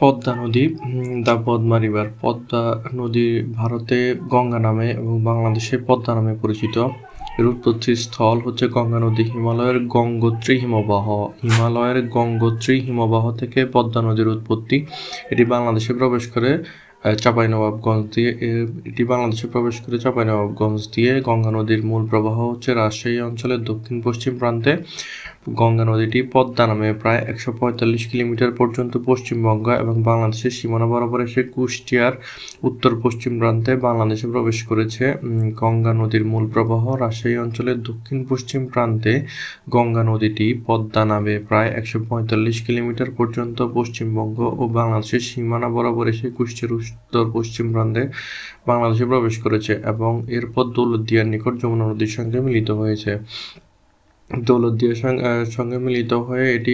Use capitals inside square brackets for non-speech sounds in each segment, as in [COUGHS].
পদ্মা নদী the Padma river. Padma নদী ভারতে গঙ্গা নামে এবং বাংলাদেশে পদ্মা নামে পরিচিত। এর উৎপত্তি স্থল হচ্ছে গঙ্গা নদী হিমালয়ের গঙ্গোত্রী হিমবাহ। হিমালয়ের গঙ্গোত্রী হিমবাহ থেকে পদ্মা নদীর উৎপত্তি। এটি বাংলাদেশে প্রবেশ করে চাঁপাইনবাবগঞ্জ দিয়ে এটি বাংলাদেশে প্রবেশ করে চাঁপাইনবাবগঞ্জ দিয়ে গঙ্গা নদীর মূল প্রবাহ হচ্ছে রাজশাহী অঞ্চলের দক্ষিণ পশ্চিম প্রান্তে। গঙ্গা নদীটি পদ্মা নামে প্রায় একশো পঁয়তাল্লিশ কিলোমিটার পর্যন্ত পশ্চিমবঙ্গ এবং বাংলাদেশের সীমানা বরাবর এসে কুষ্টিয়ার উত্তর পশ্চিম প্রান্তে বাংলাদেশে প্রবেশ করেছে। গঙ্গা নদীর মূল প্রবাহ রাজশাহী অঞ্চলের দক্ষিণ পশ্চিম প্রান্তে গঙ্গা নদীটি পদ্মা নামে প্রায় একশো পঁয়তাল্লিশ কিলোমিটার পর্যন্ত পশ্চিমবঙ্গ ও বাংলাদেশের সীমানা বরাবর এসে কুষ্টিয়ার উত্তর পশ্চিম প্রান্তে বাংলাদেশে প্রবেশ করেছে এবং এরপর দৌলতদিয়ার নিকট যমুনা নদীর সঙ্গে মিলিত হয়েছে। দৌলতদিয়ার সঙ্গে মিলিত হয়ে এটি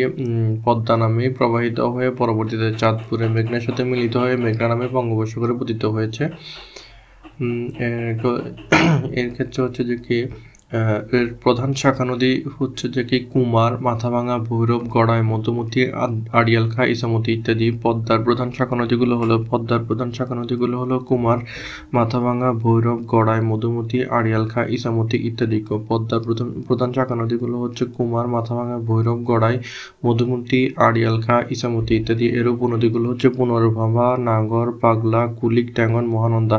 পদ্মা নামে প্রবাহিত হয়ে পরবর্তীতে চাঁদপুরে মেঘনার সাথে মিলিত হয়ে মেঘনা নামে বঙ্গোপসাগরে পতিত হয়েছে। [COUGHS] এর ক্ষেত্রে হচ্ছে যে কি এর প্রধান শাখা নদী হচ্ছে যে কি কুমার, মাথাভাঙা, ভৈরব, গড়াই, মধুমতি আড়িয়ালখা ইসামতি ইত্যাদি পদ্মার প্রধান শাখা নদীগুলো হলো পদ্মার প্রধান শাখা নদীগুলো হলো কুমার, মাথাভাঙা, ভৈরব, গড়াই, মধুমতি আড়িয়ালখা ইসামতি ইত্যাদি। পদ্মার প্রধান প্রধান শাখা নদীগুলো হচ্ছে কুমার, মাথাভাঙা, ভৈরব, গড়াই, মধুমতি আড়িয়ালখা ইসামতি ইত্যাদি। এর উপনদীগুলো হচ্ছে পুনর্ভাবা নাগর, পাগলা, কুলিক, ট্যাঙ্গন, মহানন্দা।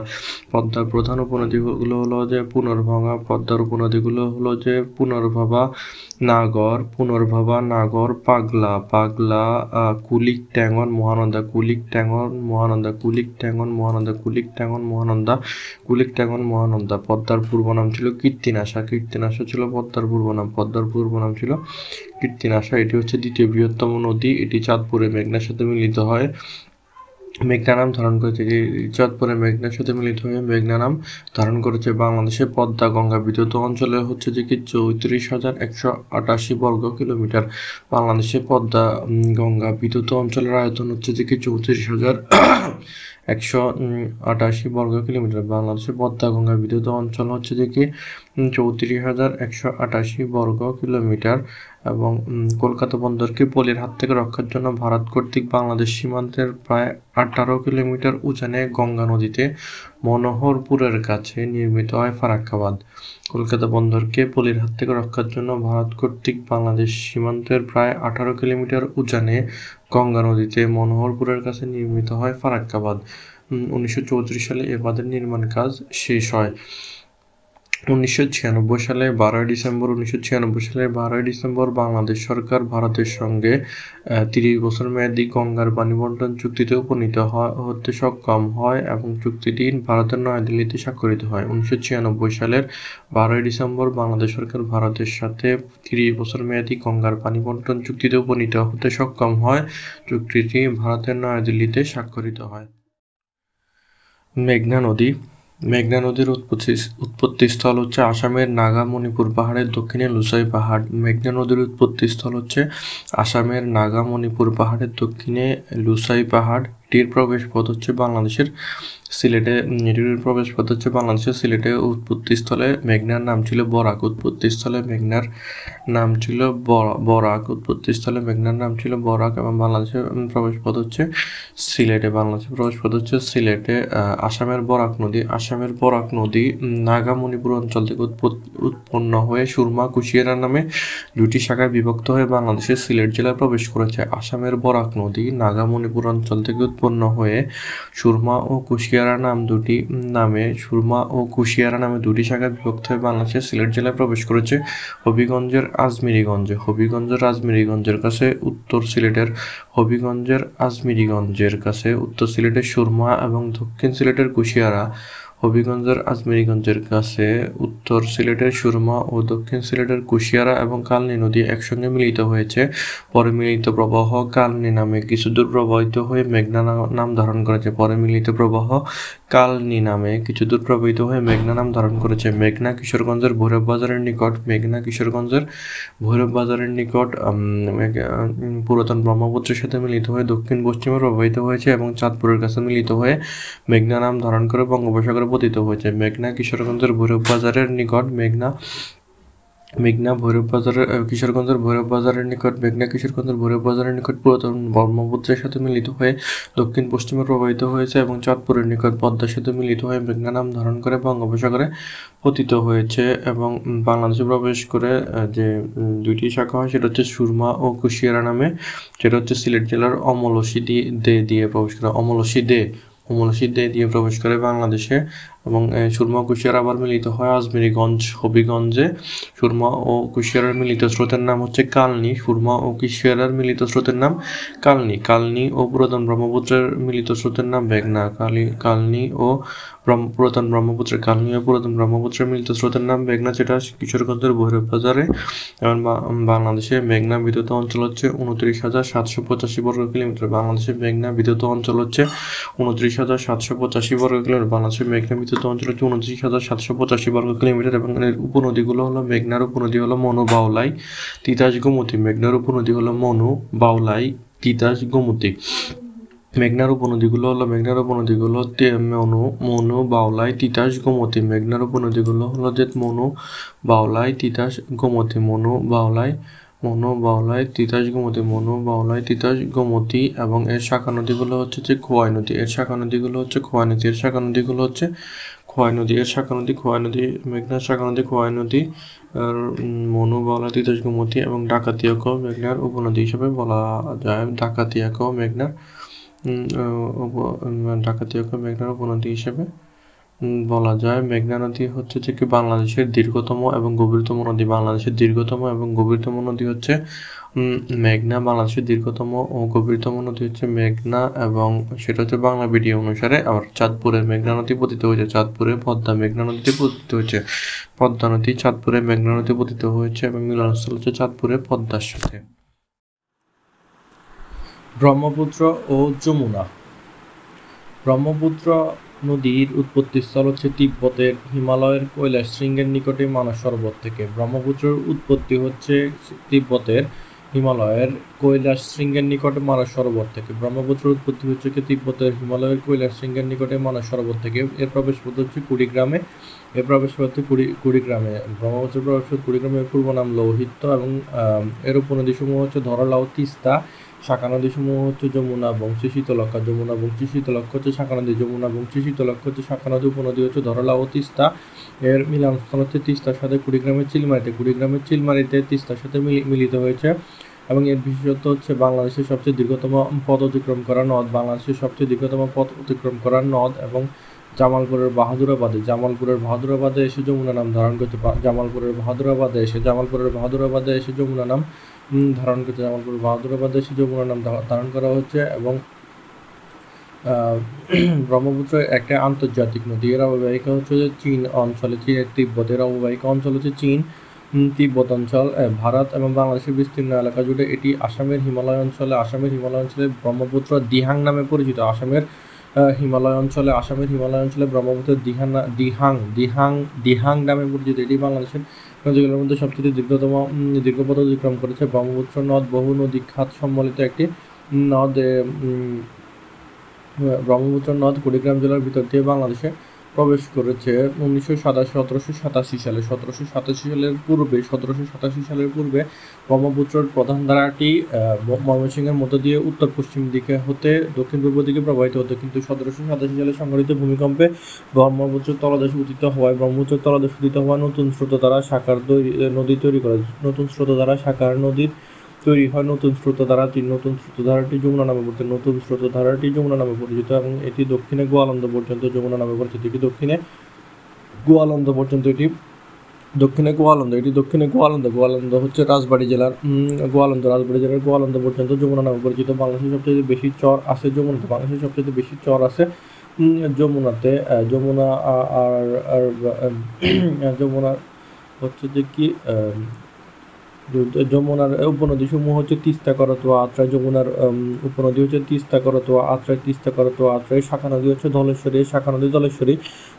পদ্মার প্রধান উপনদীগুলো হলো যে পুনর্ভাঙা পদ্মার উপনদী সেগুলো হলো যে পুনর্ভবা নাগর পুনর্ভবা নাগর পাগলা পাগলা কুলিক ট্যাঙ্গন, মহানন্দা, কুলিক ট্যাঙ্গন, মহানন্দা, কুলিক ট্যাঙ্গন, মহানন্দা, কুলিক ট্যাঙ্গন, মহানন্দা, কুলিক ট্যাঙ্গন, মহানন্দা। পদ্মার পূর্ব নাম ছিল কীর্তিনাশা। কীর্তিনাশা ছিল পদ্মার পূর্ব নাম। পদ্মার পূর্ব নাম ছিল কীর্তিনাশা। এটি হচ্ছে দ্বিতীয় বৃহত্তম নদী। এটি চাঁদপুরে মেঘনার সাথে মিলিত হয়। মেঘনা নাম ধারণ করেছে চাঁদপুরে মেঘনার সাথে মিলিত হয়ে মেঘনা নাম ধারণ করেছে বাংলাদেশের পদ্মা গঙ্গা বিদ্যুৎ অঞ্চলে। হচ্ছে যে কি চৌত্রিশ হাজার একশো আটাশি বর্গ কিলোমিটার বাংলাদেশে পদ্মা গঙ্গা বিদ্যুৎ অঞ্চলের আয়তন হচ্ছে যে কি চৌত্রিশ হাজার [COUGHS] একশো আটাশি বর্গ কিলোমিটার। বাংলাদেশের পদ্মা, গঙ্গা বিদ্যুৎ অঞ্চল হচ্ছে যে কি চৌত্রিশ হাজার একশো আটাশি বর্গ কিলোমিটার। এবং কলকাতা বন্দরকে পলির হাত থেকে রক্ষার জন্য ভারত কর্তৃক বাংলাদেশ সীমান্তের প্রায় আঠারো কিলোমিটার উজানে গঙ্গা নদীতে মনোহরপুরের কাছে নির্মিত হয় ফারাক্কাবাদ। কলকাতা বন্দরকে পলির হাত থেকে রক্ষার জন্য ভারত কর্তৃক বাংলাদেশ সীমান্তের প্রায় আঠারো কিলোমিটার উজানে গঙ্গা নদীতে মনোহরপুরের কাছে নির্মিত হয় ফারাক্কাবাদ। উনিশশো চৌত্রিশ সালে এ বাঁধের নির্মাণ কাজ শেষ হয়। উনিশশো ছিয়ানব্বই সালে বারোই ডিসেম্বর, উনিশশো ছিয়ানব্বই সালে বারোই ডিসেম্বর বাংলাদেশ সরকার ভারতের সঙ্গে তিরিশ বছর মেয়াদী গঙ্গার পানি বন্টন চুক্তিতে উপনীত হতে সক্ষম হয় এবং চুক্তিটি ভারতের নয়াদিল্লিতে স্বাক্ষরিত হয়। উনিশশো ছিয়ানব্বই সালের বারোই ডিসেম্বর বাংলাদেশ সরকার ভারতের সাথে তিরিশ বছর মেয়াদী গঙ্গার পানি বন্টন চুক্তিতে উপনীত হতে সক্ষম হয়। চুক্তিটি ভারতের নয়াদিল্লিতে স্বাক্ষরিত হয়। মেঘনা নদী মেঘনা নদীর উৎপত্তি উৎপত্তিস্থল হচ্ছে আসামের নাগা মণিপুর পাহাড়ের দক্ষিণে লুসাই পাহাড়। মেঘনা নদীর উৎপত্তিস্থল হচ্ছে আসামের নাগা মণিপুর পাহাড়ের দক্ষিণে লুসাই পাহাড়। এটির প্রবেশপথ হচ্ছে বাংলাদেশের সিলেটে এটির প্রবেশপথ হচ্ছে বাংলাদেশের সিলেটে উৎপত্তিস্থলে মেঘনার নাম ছিল বরাক। উৎপত্তিস্থলে মেঘনার নাম ছিল বরাক। উৎপত্তিস্থলে মেঘনার নাম ছিল বরাক এবং বাংলাদেশের প্রবেশপথ হচ্ছে সিলেটে। বাংলাদেশের প্রবেশপথ হচ্ছে সিলেটে আসামের বরাক নদী। আসামের বরাক নদী নাগা মণিপুর অঞ্চল থেকে উৎপন্ন হয়ে সুরমা কুশিয়ারা নামে দুটি শাখায় বিভক্ত হয়ে বাংলাদেশের সিলেট জেলায় প্রবেশ করেছে। আসামের বরাক নদী নাগা মণিপুর অঞ্চল থেকে উৎপন্ন হয়ে সুরমা ও কুশিয়ারা নাম দুটি নামে, সুরমা ও কুশিয়ারা নামে দুটি শাখায় বিভক্ত হয়ে বাংলাদেশের সিলেট জেলায় প্রবেশ করেছে। হবিগঞ্জের আজমিরিগঞ্জে, হবিগঞ্জের আজমিরিগঞ্জের কাছে, উত্তর সিলেটের হবিগঞ্জের আজমিরিগঞ্জের কাছে, উত্তর সিলেটের সুরমা এবং দক্ষিণ সিলেটের কুশিয়ারা হবিগঞ্জের আজমিরিগঞ্জের কাছে উত্তর সিলেটের সুরমা ও দক্ষিণ সিলেটের কুশিয়ারা এবং কালনী নদী একসঙ্গে মিলিত হয়েছে। পরে মিলিত প্রবাহ কালনী নামে কিছু দূর প্রবাহিত হয়ে মেঘনা নাম ধারণ করেছে। পরে মিলিত প্রবাহ কালনী নামে কিছু দূর প্রবাহিত হয়ে মেঘনা নাম ধারণ করেছে। মেঘনা কিশোরগঞ্জের ভৈরব বাজারের নিকট, মেঘনা কিশোরগঞ্জের ভৈরব বাজারের নিকট পুরাতন ব্রহ্মপুত্রের সাথে মিলিত হয়ে দক্ষিণ পশ্চিমে প্রবাহিত হয়েছে এবং চাঁদপুরের কাছে মিলিত হয়ে মেঘনা নাম ধারণ করে বঙ্গোপসাগরে পতিত হয়েছে। মেঘনা কিশোরগঞ্জের ভৈরব বাজারের নিকট মেঘনা মেঘনা ভৈরব বাজারের কিশোরগঞ্জের ভৈরব বাজারের নিকট, মেঘনা কিশোরগঞ্জের ভৈরব বাজারের নিকট পুরাতন ব্রহ্মপুত্রের সাথে মিলিত হয়ে দক্ষিণ পশ্চিমে প্রবাহিত হয়েছে এবং চাঁদপুরের নিকট পদ্মার সাথে মিলিত হয়ে মেঘনা নাম ধারণ করে বঙ্গোপসাগরে পতিত হয়েছে এবং বাংলাদেশে প্রবেশ করে যে দুইটি শাখা হয় সেটা হচ্ছে সুরমা ও কুশিয়ারা নামে, সেটা হচ্ছে সিলেট জেলার অমলসি দে দিয়ে প্রবেশ করে। অমলসি দে অমলসি দিয়ে প্রবেশ করে বাংলাদেশে এবং সুরমা কুশিয়ার আবার মিলিত হয় আজমিরিগঞ্জ, হবিগঞ্জে। সুরমা ও কুশিয়ারের মিলিত স্রোতের নাম হচ্ছে কালনি। সুরমা ও কুশিয়ারের মিলিত স্রোতের নাম কালনি। কালনি ও পুরাতন ব্রহ্মপুত্রের মিলিত স্রোতের নাম বেগনা। কালি, কালনি ও পুরাতন ব্রহ্মপুত্রের কালনি ও পুরাতন ব্রহ্মপুত্রের মিলিত স্রোতের নাম মেঘনা যেটা কিশোরগঞ্জের ভৈরব বাজারে এবং বাংলাদেশে মেঘনা বিদ্যুৎ অঞ্চল হচ্ছে উনত্রিশ হাজার সাতশো পঁচাশি বর্গ কিলোমিটার। বাংলাদেশে মেঘনা বিদ্যুৎ অঞ্চল হচ্ছে উনত্রিশ হাজার সাতশো পঁচাশি বর্গ কিলোমিটার। বাংলাদেশের মেঘনা বিদ্যুৎ অঞ্চল হচ্ছে উনত্রিশ হাজার সাতশো পঁচাশি বর্গ কিলোমিটার। এবং এর উপনদীগুলো হলো মেঘনার উপনদী হলো মনু বাউলাই, তিতাস গোমতী। মেঘনার উপনদী হলো মনু বাউলাই, তিতাস গোমতী। মেঘনার উপনদীগুলো হলো মেঘনার উপনদীগুলো মনু মনু, বাউলাই, তিতাস, গোমতী। মেঘনার উপনদীগুলো হলো যে মনু, বাউলাই, তিতাস, গোমতী। মনু, বাউলাই মনু, বাউলাই, তিতাস, গোমতী। মনু, বাউলাই, তিতাস, গোমতী এবং এর শাখা নদীগুলো হচ্ছে যে খোয়াই নদী। এর শাখা নদীগুলো হচ্ছে খোয়াই নদী। এর শাখা নদীগুলো হচ্ছে খোয়াই নদী। এর শাখা নদী, খোয়াই নদী, মেঘনার শাখা নদী, খোয়াই নদী আর মনু, বাউলাই, তিতাস, গোমতী এবং ডাকাতিয়াকেও মেঘনার উপনদী হিসেবে বলা যায়। ডাকাতিয়াকেও মেঘনার ডাকাতিয়াকে মেঘনা উপনদী হিসেবে বলা যায় মেঘনা নদী হচ্ছে যে কি বাংলাদেশের দীর্ঘতম এবং গভীরতম নদী। বাংলাদেশের দীর্ঘতম এবং গভীরতম নদী হচ্ছে মেঘনা। বাংলাদেশের দীর্ঘতম ও গভীরতম নদী হচ্ছে মেঘনা এবং সেটা হচ্ছে বাংলা ভিডিও অনুসারে আবার চাঁদপুরে মেঘনা নদী পতিত হয়েছে, চাঁদপুরে পদ্মা মেঘনা নদীতে পতিত হয়েছে। পদ্মা নদী চাঁদপুরে মেঘনা নদী পতিত হয়েছে এবং মিলনস্থল হচ্ছে চাঁদপুরে পদ্মার সাথে। ব্রহ্মপুত্র ও যমুনা। ব্রহ্মপুত্র নদীর উৎপত্তিস্থল হচ্ছে তিব্বতের হিমালয়ের কৈলাস শৃঙ্গের নিকটে মানস সরোবর থেকে। ব্রহ্মপুত্রের উৎপত্তি হচ্ছে তিব্বতের হিমালয়ের কৈলাস শৃঙ্গের নিকটে মানস সরোবর থেকে। ব্রহ্মপুত্রের উৎপত্তি হচ্ছে তিব্বতের হিমালয়ের কৈলাস শৃঙ্গের নিকটে মানস সরোবর থেকে। এর প্রবেশ পথ হচ্ছে কুড়িগ্রামে। এর প্রবেশ পথ কুড়ি কুড়িগ্রামে। ব্রহ্মপুত্রের প্রবেশ পথ কুড়িগ্রামের পূর্ব নাম লৌহিত্য এবং এর উপনদীসমূহ হচ্ছে ধরলা ও তিস্তা। শাখা নদীসমূহ হচ্ছে যমুনা, বংশী শীতলক্ষা যমুনা, বংশী শীতলক্ষ হচ্ছে শাখা নদী যমুনা, বংশী শীতলক্ষ হচ্ছে শাখা নদী উপনদী হচ্ছে ধরলা ও তিস্তা। এর মিলনস্থল হচ্ছে তিস্তার সাথে কুড়িগ্রামের চিলমারিতে। কুড়িগ্রামের চিলমারিতে তিস্তার সাথে মিলিত হয়েছে এবং এর বিশেষত্ব হচ্ছে বাংলাদেশের সবচেয়ে দীর্ঘতম পথ অতিক্রম করা নদ। বাংলাদেশের সবচেয়ে দীর্ঘতম পথ অতিক্রম করা নদ এবং জামালপুরের বাহাদুরাবাদে জামালপুরের বাহাদুরাবাদে এসে যমুনা নাম ধারণ করতে জামালপুরের বাহাদুরাবাদে এসে, জামালপুরের বাহাদুরাবাদে এসে যমুনা নাম ধারণ করতে জামালপুর বাহাদুরাবাদে এসে যমুনা নাম ধারণ করা হচ্ছে এবং [CLEARS THROAT] ব্রহ্মপুত্র একটা আন্তর্জাতিক নদী। এর অববাহিকা হচ্ছে যে চীন অঞ্চলে চীনের তিব্বতের অববাহিকা অঞ্চল হচ্ছে চীন তিব্বত অঞ্চল ভারত এবং বাংলাদেশের বিস্তীর্ণ এলাকা জুড়ে এটি আসামের হিমালয় অঞ্চলে, আসামের হিমালয় অঞ্চলে ব্রহ্মপুত্র দিহাং নামে পরিচিত। আসামের হিমালয় অঞ্চলে, আসামের হিমালয় অঞ্চলে ব্রহ্মপুত্রের দিহাং দিহাং দিহাং নামে পরিচিত। এটি বাংলাদেশের নদীগুলোর মধ্যে সবচেয়ে দীর্ঘতম দীর্ঘপথ অতিক্রম করেছে। ব্রহ্মপুত্র নদ বহু নদী খাত সম্বলিত একটি নদ ব্রহ্মপুত্র নদ কুড়িগ্রাম জেলার ভিতর দিয়ে বাংলাদেশে প্রবেশ করেছে উনিশশো সাতাশি, সতেরোশো সাতাশি সালে। সতেরোশো সাতাশি সালের পূর্বে, সতেরোশো সাতাশি সালের পূর্বে ব্রহ্মপুত্রের প্রধান ধারাটি ময়মনসিংহের মধ্য দিয়ে উত্তর পশ্চিম দিকে হতে, দক্ষিণ পূর্ব দিকে প্রবাহিত হতো। কিন্তু সতেরোশো সাতাশি সালে সংঘটিত ভূমিকম্পে ব্রহ্মপুত্রের তলদেশে উদিত হওয়ায় ব্রহ্মপুত্রের তলদেশ উদিত হওয়া নতুন স্রোত দ্বারা শাখার নদী তৈরি করে নতুন স্রোত দ্বারা শাখার নদীর তৈরি হয় নতুন স্রোতধারাটি নতুন স্রোতধারাটি যমুনা নামে পরিচিত, নতুন স্রোতধারাটি যমুনা নামে পরিচিত এবং এটি দক্ষিণে গোয়ালন্দ পর্যন্ত যমুনা নামে পরিচিত। এটি দক্ষিণে গোয়ালন্দ পর্যন্ত, এটি দক্ষিণে গোয়ালন্দ, এটি দক্ষিণে গোয়ালন্দ। গোয়ালন্দ হচ্ছে রাজবাড়ি জেলার গোয়ালন্দ, রাজবাড়ি জেলার গোয়ালন্দ পর্যন্ত যমুনা নামে পরিচিত। বাংলাদেশের সবচেয়ে বেশি চর আছে যমুনাতে, বাংলাদেশের সবচেয়ে বেশি চর আছে যমুনাতে। যমুনা আর আর [CLEARS THROAT] যমুনার হচ্ছে যে কি যমুনার উপনদী সমূহ হচ্ছে তিস্তা করতোয়া আত্রাই যমুনার উপনদী হচ্ছে তিস্তা করতোয়া আত্রায়, তিস্তা করতোয়া আত্রাই শাখা নদী হচ্ছে ধলেশ্বরী শাখা নদী ধলেশ্বরী,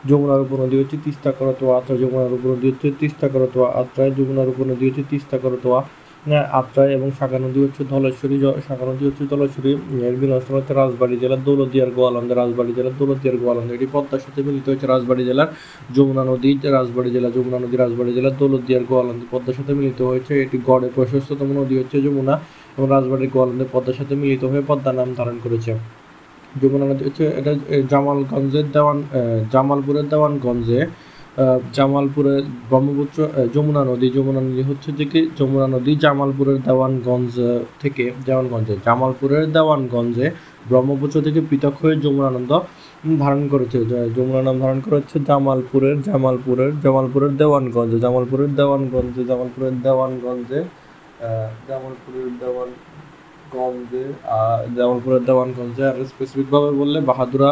যমুনার উপনদী হচ্ছে তিস্তা করতোয়া আত্রাই যমুনার উপনদী হচ্ছে তিস্তা করতোয়া আত্রায়, যমুনার উপনদী হচ্ছে তিস্তা করতোয়া আত্রাই এবং শাখা নদী হচ্ছে ধলেশ্বরী শাখা নদী হচ্ছে ধলেশ্বরী, এর মিলনস্থল হচ্ছে রাজবাড়ী জেলার দৌলতদিয়ার গোয়ালন্দ। রাজবাড়ী জেলার দৌলতদিয়ার গোয়ালন্দ, এটি পদ্মার সাথে মিলিত হচ্ছে রাজবাড়ী জেলার যমুনা নদী, রাজবাড়ী জেলা যমুনা নদী, রাজবাড়ী জেলার দৌলতদিয়ার গোয়ালন্দ। পদ্মার সাথে মিলিত হয়েছে, এটি গড়ে প্রশস্ততম নদী হচ্ছে যমুনা এবং রাজবাড়ির গোয়ালন্দের পদ্মার সাথে মিলিত হয়ে পদ্মা নাম ধারণ করেছে। যমুনা নদী হচ্ছে, এটা জামালগঞ্জের দেওয়ান জামালপুরের দেওয়ানগঞ্জে জামালপুরের ব্রহ্মপুত্র যমুনা নদী যমুনা নদী হচ্ছে যে কি, যমুনা নদী জামালপুরের দেওয়ানগঞ্জ থেকে দেওয়ানগঞ্জে, জামালপুরের দেওয়ানগঞ্জে ব্রহ্মপুত্র থেকে পৃথক হয়ে যমুনানন্দ ধারণ করেছে। যমুনা নাম ধারণ করেছে জামালপুরের জামালপুরের জামালপুরের দেওয়ানগঞ্জে জামালপুরের দেওয়ানগঞ্জে জামালপুরের দেওয়ানগঞ্জে জামালপুরের দেওয়ান গঞ্জে জামালপুরের দেওয়ানগঞ্জে আর স্পেসিফিকভাবে বললে বাহাদুরা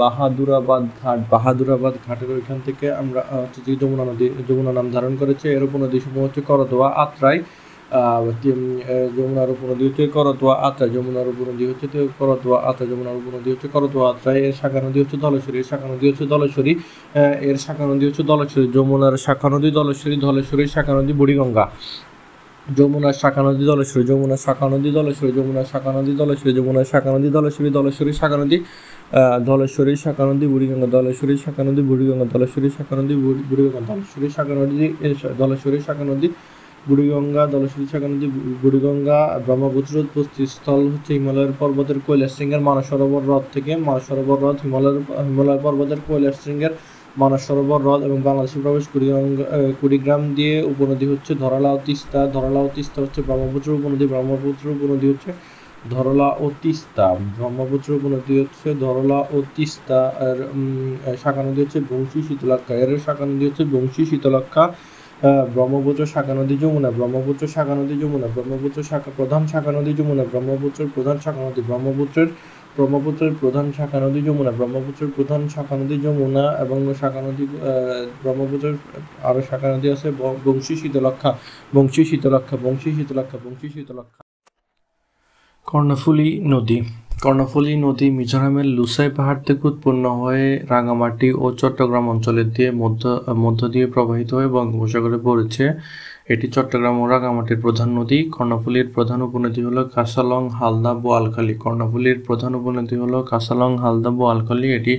বাহাদুরাবাদ ঘাট, বাহাদুরাবাদ ঘাটের ওইখান থেকে আমরা হচ্ছে যে যমুনা নদী, যমুনা নাম ধারণ করেছে। এর উপনদী সমূহ হচ্ছে করদোয়া, আত্রাই। যমুনার উপনদী হচ্ছে করতোয়া আত্রাই। যমুনার উপনদী হচ্ছে করতোয়া আত্রাই। যমুনার উপনদী হচ্ছে করতোয়া আত্রাই। এর শাখা নদী হচ্ছে ধলেশ্বরী, এর শাখা নদী হচ্ছে ধলেশ্বরী। এর শাখা নদী হচ্ছে দলেশ্বরী যমুনার শাখা নদী দলেশ্বরী ধলেশ্বরী শাখা নদী বুড়িগঙ্গা। যমুনার শাখা নদী দলেশ্বরী যমুনার শাখা নদী দলেশ্বরী যমুনার শাখা নদী দলেশ্বরী যমুনার শাখা নদী দলেশ্বরী দলেশ্বরী শাখা নদী। ধলেশ্বরী শাখা নদী বুড়িগঙ্গা দলেশ্বরী শাখা নদী বুড়িগঙ্গা দলেশ্বরী শাখা নদী বুড়িগঙ্গা দলেশ্বরী শাখা নদী দলেশ্বরী শাখা নদী বুড়িগঙ্গা দলেশ্বরী শাখা নদী বুড়িগঙ্গা, ব্রহ্মপুত্র উৎপত্তি স্থল হচ্ছে হিমালয়ের পর্বতের কৈলাস সিংহের মানস সরোবর হ্রদ থেকে মানস সরোবর হ্রদ, হিমালয়ের হিমালয় পর্বতের কৈলাস সিংহের মানস সরোবর হ্রদ এবং বাংলাদেশে প্রবেশ কুড়িগঙ্গা কুড়িগ্রাম দিয়ে উপনদী হচ্ছে ধরালা ও তিস্তা ধরালা ও তিস্তা হচ্ছে ব্রহ্মপুত্র, উপনদী ব্রহ্মপুত্র, উপনদী হচ্ছে ধরলা ও তিস্তা। ব্রহ্মপুত্র উপনদী হচ্ছে ধরলা ও তিস্তা, আর শাখা নদী হচ্ছে বংশী শীতলাক্ষা এর শাখা নদী হচ্ছে বংশী শীতলাক্ষা ব্রহ্মপুত্র শাখা নদী যমুনা, ব্রহ্মপুত্র শাখা নদী যমুনা, ব্রহ্মপুত্র শাখা, প্রধান শাখা নদী যমুনা, ব্রহ্মপুত্রের প্রধান শাখা নদী, ব্রহ্মপুত্রের ব্রহ্মপুত্রের প্রধান শাখা নদী যমুনা, ব্রহ্মপুত্রের প্রধান শাখা নদী যমুনা, এবং শাখা নদী ব্রহ্মপুত্রের আরও শাখা নদী আছে বংশী শীতলক্ষা বংশী শীতলক্ষা বংশী শীতলক্ষা বংশী শীতলক্ষা কর্ণফুলী নদী। কর্ণফুলী নদী মিজোরামের লুসাই পাহাড় থেকে উৎপন্ন হয়ে রাঙামাটি ও চট্টগ্রাম অঞ্চলের দিয়ে মধ্য মধ্য দিয়ে প্রবাহিত হয়ে বঙ্গোপসাগরে পড়েছে। এটি চট্টগ্রাম ও রাঙামাটির প্রধান নদী। কর্ণফুলীর প্রধান উপনদী হল কাসালং হালদা, বোয়ালখালী। কর্ণফুলীর প্রধান উপনদী হল কাসালং হালদা, বোয়ালখালী। এটি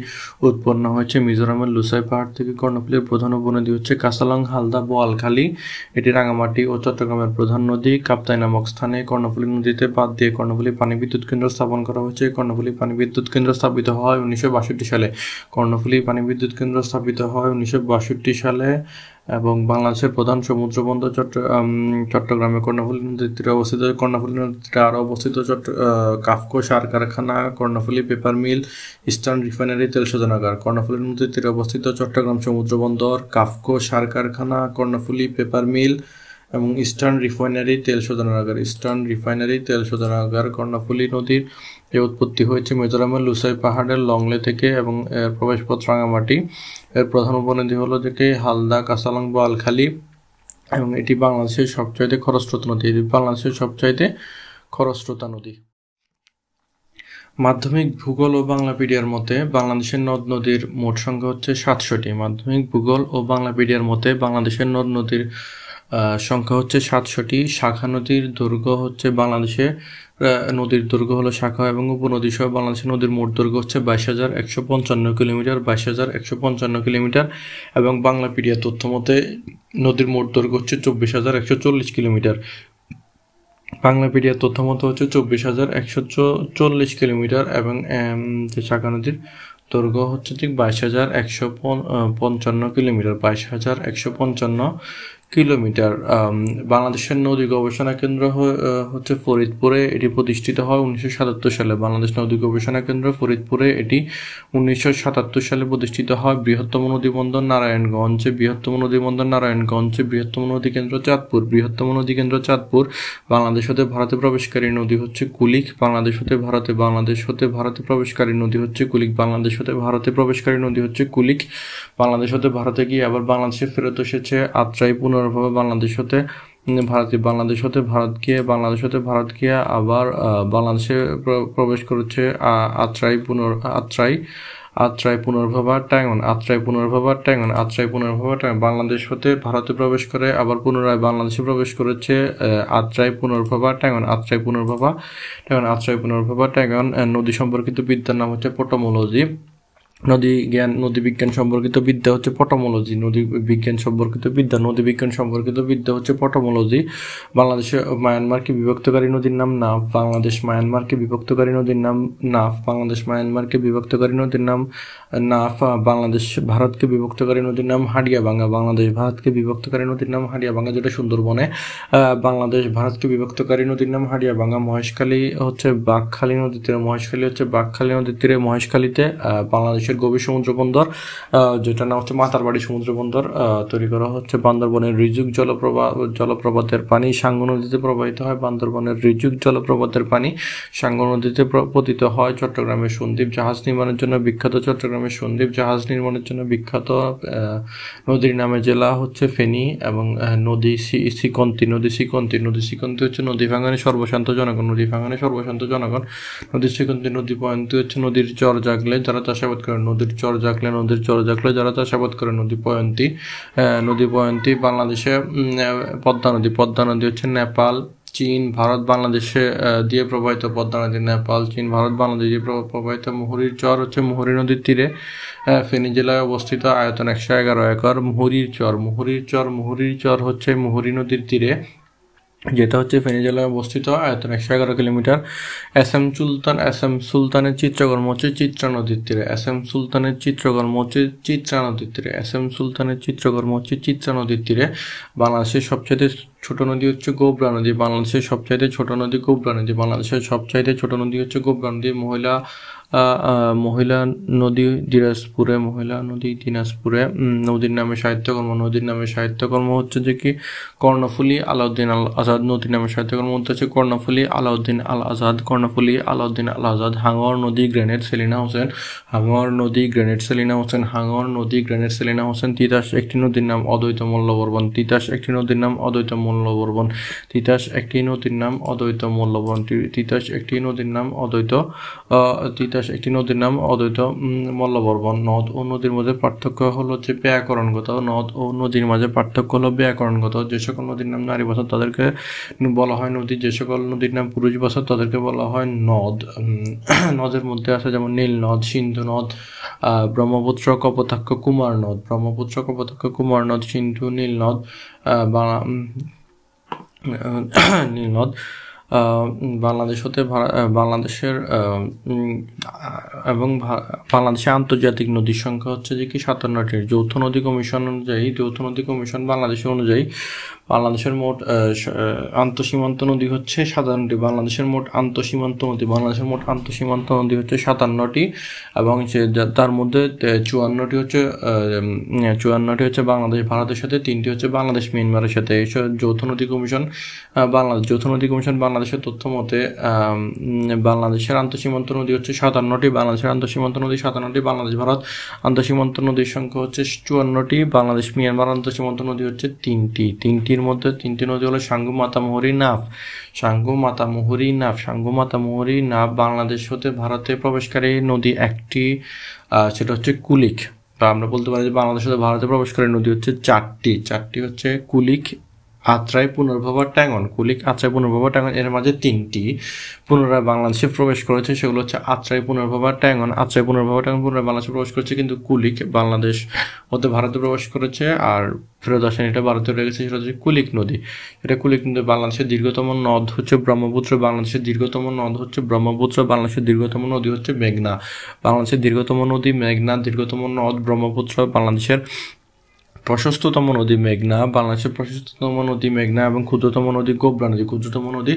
উৎপন্ন হয়েছে মিজোরামের লুসাই পাহাড় থেকে। কর্ণফুলীর প্রধান উপনদী হচ্ছে কাসালং হালদা, বোয়ালখালী। এটি রাঙামাটি ও চট্টগ্রামের প্রধান নদী। কাপ্তাই নামক স্থানে কর্ণফুলী নদীতে বাদ দিয়ে কর্ণফুলী পানি বিদ্যুৎ কেন্দ্র স্থাপন করা হয়েছে। কর্ণফুলী পানি বিদ্যুৎ কেন্দ্র স্থাপিত হয় উনিশশো বাষট্টি সালে। কর্ণফুলী পানি বিদ্যুৎ কেন্দ্র স্থাপিত হয় উনিশশো বাষট্টি সালে। এবং বাংলাদেশের প্রধান সমুদ্র বন্দর চট্টগ্রামে কর্ণফুলী নদীর তীরে অবস্থিত। কর্ণফুলী নদীর তীরে আরও অবস্থিত চট্ট কাফকো সার কারখানা, Karnaphuli paper mill, eastern refinery তেল শোধনাগার কর্ণফুলী নদীর তীরে অবস্থিত চট্টগ্রাম সমুদ্র বন্দর কাফকো সার কারখানা, কর্ণফুলী পেপার মিল এবং ইস্টার্ন রিফাইনারি তেল শোধনাগার। ইস্টার্ন রিফাইনারি তেল শোধনাগার কর্ণফুলী নদীর এর উৎপত্তি হয়েছে মিজোরামের লুসাই পাহাড়ের লংলে থেকে এবং এর প্রবেশপথ রাঙামাটি। এর প্রধান উপনদী হলো থেকে হালদা, কাসালং বোয়ালখালী এবং এটি বাংলাদেশের সবচাইতে খরস্রোতা নদী। এটি বাংলাদেশের সবচাইতে খরস্রোতা নদী। মাধ্যমিক ভূগোল ও বাংলাপিডিয়ার মতে বাংলাদেশের নদ নদীর মোট সংখ্যা হচ্ছে সাতশোটি মাধ্যমিক ভূগোল ও বাংলাপিডিয়ার মতে বাংলাদেশের নদ নদীর সংখ্যা হচ্ছে সাতশোটি শাখা নদীর দৈর্ঘ্য হচ্ছে বাংলাদেশে নদীর দৈর্ঘ্য হলো শাখা এবং উপনদী সহ বাংলাদেশের নদীর মোট দৈর্ঘ্য হচ্ছে বাইশ হাজার একশো পঞ্চান্ন কিলোমিটার, বাইশ হাজার একশো পঞ্চান্ন কিলোমিটার এবং বাংলাপিডিয়া তথ্য মতে নদীর মোট দৈর্ঘ্য হচ্ছে চব্বিশ হাজার একশো চল্লিশ কিলোমিটার। বাংলাপিডিয়া তথ্য মতো হচ্ছে চব্বিশ হাজার একশো চল্লিশ কিলোমিটার এবং শাখা নদীর দৈর্ঘ্য হচ্ছে ঠিক বাইশ হাজার একশো পঞ্চান্ন কিলোমিটার, বাইশ হাজার একশো পঞ্চান্ন কিলোমিটার। বাংলাদেশের নদী গবেষণা কেন্দ্র হচ্ছে ফরিদপুরে। এটি প্রতিষ্ঠিত হয় উনিশশো সাতাত্তর সালে। বাংলাদেশ নদী গবেষণা কেন্দ্র ফরিদপুরে। এটি উনিশশো সাতাত্তর সালে প্রতিষ্ঠিত হয়। বৃহত্তম নদী বন্দর নারায়ণগঞ্জে। বৃহত্তম নদী বন্দর নারায়ণগঞ্জে। বৃহত্তম নদী কেন্দ্র চাঁদপুর। বৃহত্তম নদী কেন্দ্র চাঁদপুর। বাংলাদেশ হতে ভারতে প্রবেশকারী নদী হচ্ছে কুলিক। বাংলাদেশ হতে ভারতে, বাংলাদেশ হতে ভারতে প্রবেশকারী নদী হচ্ছে কুলিক। বাংলাদেশ হতে ভারতে প্রবেশকারী নদী হচ্ছে কুলিক। বাংলাদেশ হতে ভারতে গিয়ে আবার বাংলাদেশে ফেরত এসেছে আত্রাই পুনঃ পুনর্ভাবে বাংলাদেশ হতে ভারত বাংলাদেশ হতে ভারত গিয়ে বাংলাদেশ হতে ভারত গিয়ে আবার বাংলাদেশে প্রবেশ করেছে আত্রাই পুনর, আত্রাই আত্রাই পুনর্ভবা ট্যাঙ্গন, আত্রাই পুনর্ভবা ট্যাঙ্গন, আত্রাই পুনর্ভবা ট্যাঙ্গন। বাংলাদেশ হতে ভারতে প্রবেশ করে, আবার পুনরায় বাংলাদেশে প্রবেশ করেছে আত্রাই পুনর্ভবা ট্যাঙ্গন, আত্রাই পুনর্ভবা ট্যাঙ্গন, আত্রাই পুনর্ভবা ট্যাঙ্গন। নদী সম্পর্কিত বিদ্যার নাম হচ্ছে পটোমোলজি নদী জ্ঞান, নদী বিজ্ঞান সম্পর্কিত বিদ্যা হচ্ছে পটোমোলজি। নদী বিজ্ঞান সম্পর্কিত বিদ্যা, নদী বিজ্ঞান সম্পর্কিত বিদ্যা হচ্ছে পটোমোলজি। বাংলাদেশে মায়ানমারকে বিভক্তকারী নদীর নাম নাফ। বাংলাদেশ মায়ানমারকে বিভক্তকারী নদীর নাম নাফ। বাংলাদেশ মায়ানমারকে বিভক্তকারী নদীর নাম নাফ। বাংলাদেশ ভারতকে বিভক্তকারী নদীর নাম হাডিয়াবাঙ্গা। বাংলাদেশ ভারতকে বিভক্তকারী নদীর নাম হাডিয়াবাঙ্গা, যেটা সুন্দরবনে। বাংলাদেশ ভারতকে বিভক্তকারী নদীর নাম হাডিয়াবাঙ্গা। মহেশখালী হচ্ছে বাঘখালী নদীর তীরে, মহেশখালী হচ্ছে বাঘখালী নদীর তীরে, মহেশখালীতে বাংলাদেশ বাংলাদেশের গভীর সমুদ্র বন্দর যেটা নাম হচ্ছে মাতারবাড়ি সমুদ্র বন্দর তৈরি করা হচ্ছে বান্দরবনের রিজুক জলপ্রপাত জলপ্রপাতের পানি সাঙ্গ নদীতে প্রবাহিত হয়। বান্দরবনের রিজুক জলপ্রপাতের পানি সাঙ্গ নদীতে পতিত হয় চট্টগ্রামের সন্দ্বীপ জাহাজ নির্মাণের জন্য। বিখ্যাত চট্টগ্রামের সন্দ্বীপ জাহাজ নির্মাণের জন্য বিখ্যাত নদীর নামে জেলা হচ্ছে ফেনী এবং নদী সিকন্তি। নদী সিকন্তি নদী সিকন্তি হচ্ছে নদী ভাঙানে সর্বশান্ত জনগণ। নদী ভাঙানে সর্বশান্ত জনগণ। নদী সিকন্তি, নদী পয়ন্তি হচ্ছে নদীর চর জাগলে যারা চাষাবাদ করে নদীর চর জাকলে নদীর চর জাকলে যারা চাষাবাদ করে নদী পয়ন্তী নদী পয়ন্তী বাংলাদেশে পদ্মা নদী। পদ্মা নদী হচ্ছে নেপাল, চীন, ভারত, বাংলাদেশে দিয়ে প্রবাহিত পদ্মা নদী নেপাল, চীন, ভারত, বাংলাদেশ দিয়ে প্রবাহিত মুহুরীর চর হচ্ছে মুহুরী নদীর তীরে। ফেনী জেলায় অবস্থিত আয়তন একশো এগারো একর মুহুরীর চর। মুহুরীর চর মুহুরীর চর হচ্ছে মুহুরী নদীর তীরে। যেটা হচ্ছে ফেনী জেলায় অবস্থিত আয়তন একশো এগারো kilometre. S M Sultan, S M সুলতানের চিত্রকর্ম হচ্ছে চিত্রা নদীর তীরে। এস এম সুলতানের চিত্রকর্ম হচ্ছে চিত্রা নদীর তীরে। এস এম সুলতানের চিত্রকর্ম হচ্ছে চিত্রা নদীর তীরে। বাংলাদেশের সবচেয়ে ছোট নদী হচ্ছে গোবরা নদী। বাংলাদেশের সবচাইতে ছোট নদী গোবরা নদী। বাংলাদেশের সবচাইতে ছোট নদী হচ্ছে গোবরা নদী। মহিলা মহিলা নদী দিনাজপুরে, মহিলা নদী দিনাজপুরে নদীর নামে সাহিত্যকর্ম। নদীর নামে সাহিত্যকর্ম হচ্ছে যে কি? কর্ণফুলি আলাউদ্দিন আল আজাদ। নদীর নামে সাহিত্যকর্ম হচ্ছে কর্ণফুলি আলাউদ্দিন আল আজাদ। কর্ণফুলি আলাউদ্দিন আল আজাদ, হাঙ্গর নদী গ্রেনেড সেলিনা হোসেন। হাঙ্গর নদী গ্রেনেড সেলিনা হোসেন, হাঙ্গর নদী গ্রেনেড সেলিনা হোসেন। তিতাস একটি নদীর নাম অদ্বৈত মল্লবর্বন তিতাস একটি নদীর নাম অদ্বৈত মল্লবর্বন তিতাস একটি নদীর নাম অদ্বৈত মল্লবর্বন তিতাস একটি নদীর নাম অদ্বৈত তিতাস একটি নদীর নাম অদ্বৈত মল্লবর্বন নদ ও নদীর মধ্যে পার্থক্য হলো যে ব্যাকরণগত। নদ ও নদীর মাঝে পার্থক্য হলো ব্যাকরণগত। যে সকল নদীর নাম নারী বছর তাদেরকে বলা হয় নদী। যে সকল নদীর নাম পুরুষ বছর তাদেরকে বলা হয় নদ। [CLEARS THROAT] নদের মধ্যে আছে যেমন নীল নদ, সিন্ধু নদ ব্রহ্মপুত্র, কপোতাক্ষ, কুমার নদ। ব্রহ্মপুত্র, কপোতাক্ষ, কুমার নদ, সিন্ধু, নীল নদ বা [CLEARS THROAT] নীল নদ। বাংলাদেশ হতে বাংলাদেশের এবং বাংলাদেশের আন্তর্জাতিক নদীর সংখ্যা হচ্ছে যে কি সাতান্নটির। যৌথ নদী কমিশন অনুযায়ী, যৌথ নদী কমিশন বাংলাদেশের অনুযায়ী বাংলাদেশের মোট আন্তঃসীমান্ত নদী হচ্ছে সাতান্নটি। বাংলাদেশের মোট আন্তঃসীমান্ত নদী, বাংলাদেশের মোট আন্তঃসীমান্ত নদী হচ্ছে সাতান্নটি এবং যে তার মধ্যে চুয়ান্নটি হচ্ছে চুয়ান্নটি হচ্ছে বাংলাদেশ, ভারতের সাথে, তিনটি হচ্ছে বাংলাদেশ, মিয়ানমারের সাথে। এসব যৌথ নদী কমিশন বাংলাদেশ, যৌথ নদী কমিশন বাংলাদেশের তথ্য মতে বাংলাদেশের আন্তঃসীমান্ত নদী হচ্ছে সাতান্নটি, বাংলাদেশের আন্তঃসীমান্ত নদী সাতান্নটি, বাংলাদেশ, ভারত আন্তঃসীমান্ত নদীর সংখ্যা হচ্ছে চুয়ান্নটি, বাংলাদেশ, মিয়ানমার আন্তঃসীমান্ত নদী হচ্ছে তিনটি। তিনটির মধ্যে তিনটি নদী হলো সাঙ্গু, মাতামুহুরি, নাফ। সাঙ্গু, মাতামুহুরি, নাফ। সাঙ্গু, মাতামুহুরি, নাফ বাংলাদেশ হতে ভারতে প্রবেশকারী নদী একটি সেটা হচ্ছে কুলিক। বা আমরা বলতে পারি যে বাংলাদেশ হতে ভারতে প্রবেশকারী নদী হচ্ছে চারটি। চারটি হচ্ছে কুলিক আত্রাই পুনর্ভবা ট্যাঙ্গন, কুলিক আত্রাই পুনর্ভবা ট্যাঙ্গন, এর মাঝে তিনটি পুনরায় বাংলাদেশে প্রবেশ করেছে, সেগুলো হচ্ছে আত্রাই পুনর্ভবা ট্যাঙ্গন, আত্রাই পুনর্ভবা ট্যাঙ্গন পুনরায় বাংলাদেশে প্রবেশ করেছে, কিন্তু কুলিক বাংলাদেশ মধ্যে ভারতে প্রবেশ করেছে, আর ফেরত আসেন, এটা ভারতে রয়ে গেছে, সেটা হচ্ছে কুলিক নদী। এটা কুলিক নদী বাংলাদেশের দীর্ঘতম নদ হচ্ছে ব্রহ্মপুত্র, বাংলাদেশের দীর্ঘতম নদ হচ্ছে ব্রহ্মপুত্র, বাংলাদেশের দীর্ঘতম নদী হচ্ছে মেঘনা। বাংলাদেশের দীর্ঘতম নদী মেঘনা, দীর্ঘতম নদ ব্রহ্মপুত্র, বাংলাদেশের প্রশস্ততম নদী মেঘনা, বাংলাদেশের প্রশস্ততম নদী মেঘনা এবং ক্ষুদ্রতম নদী গোবরা নদী। ক্ষুদ্রতম নদী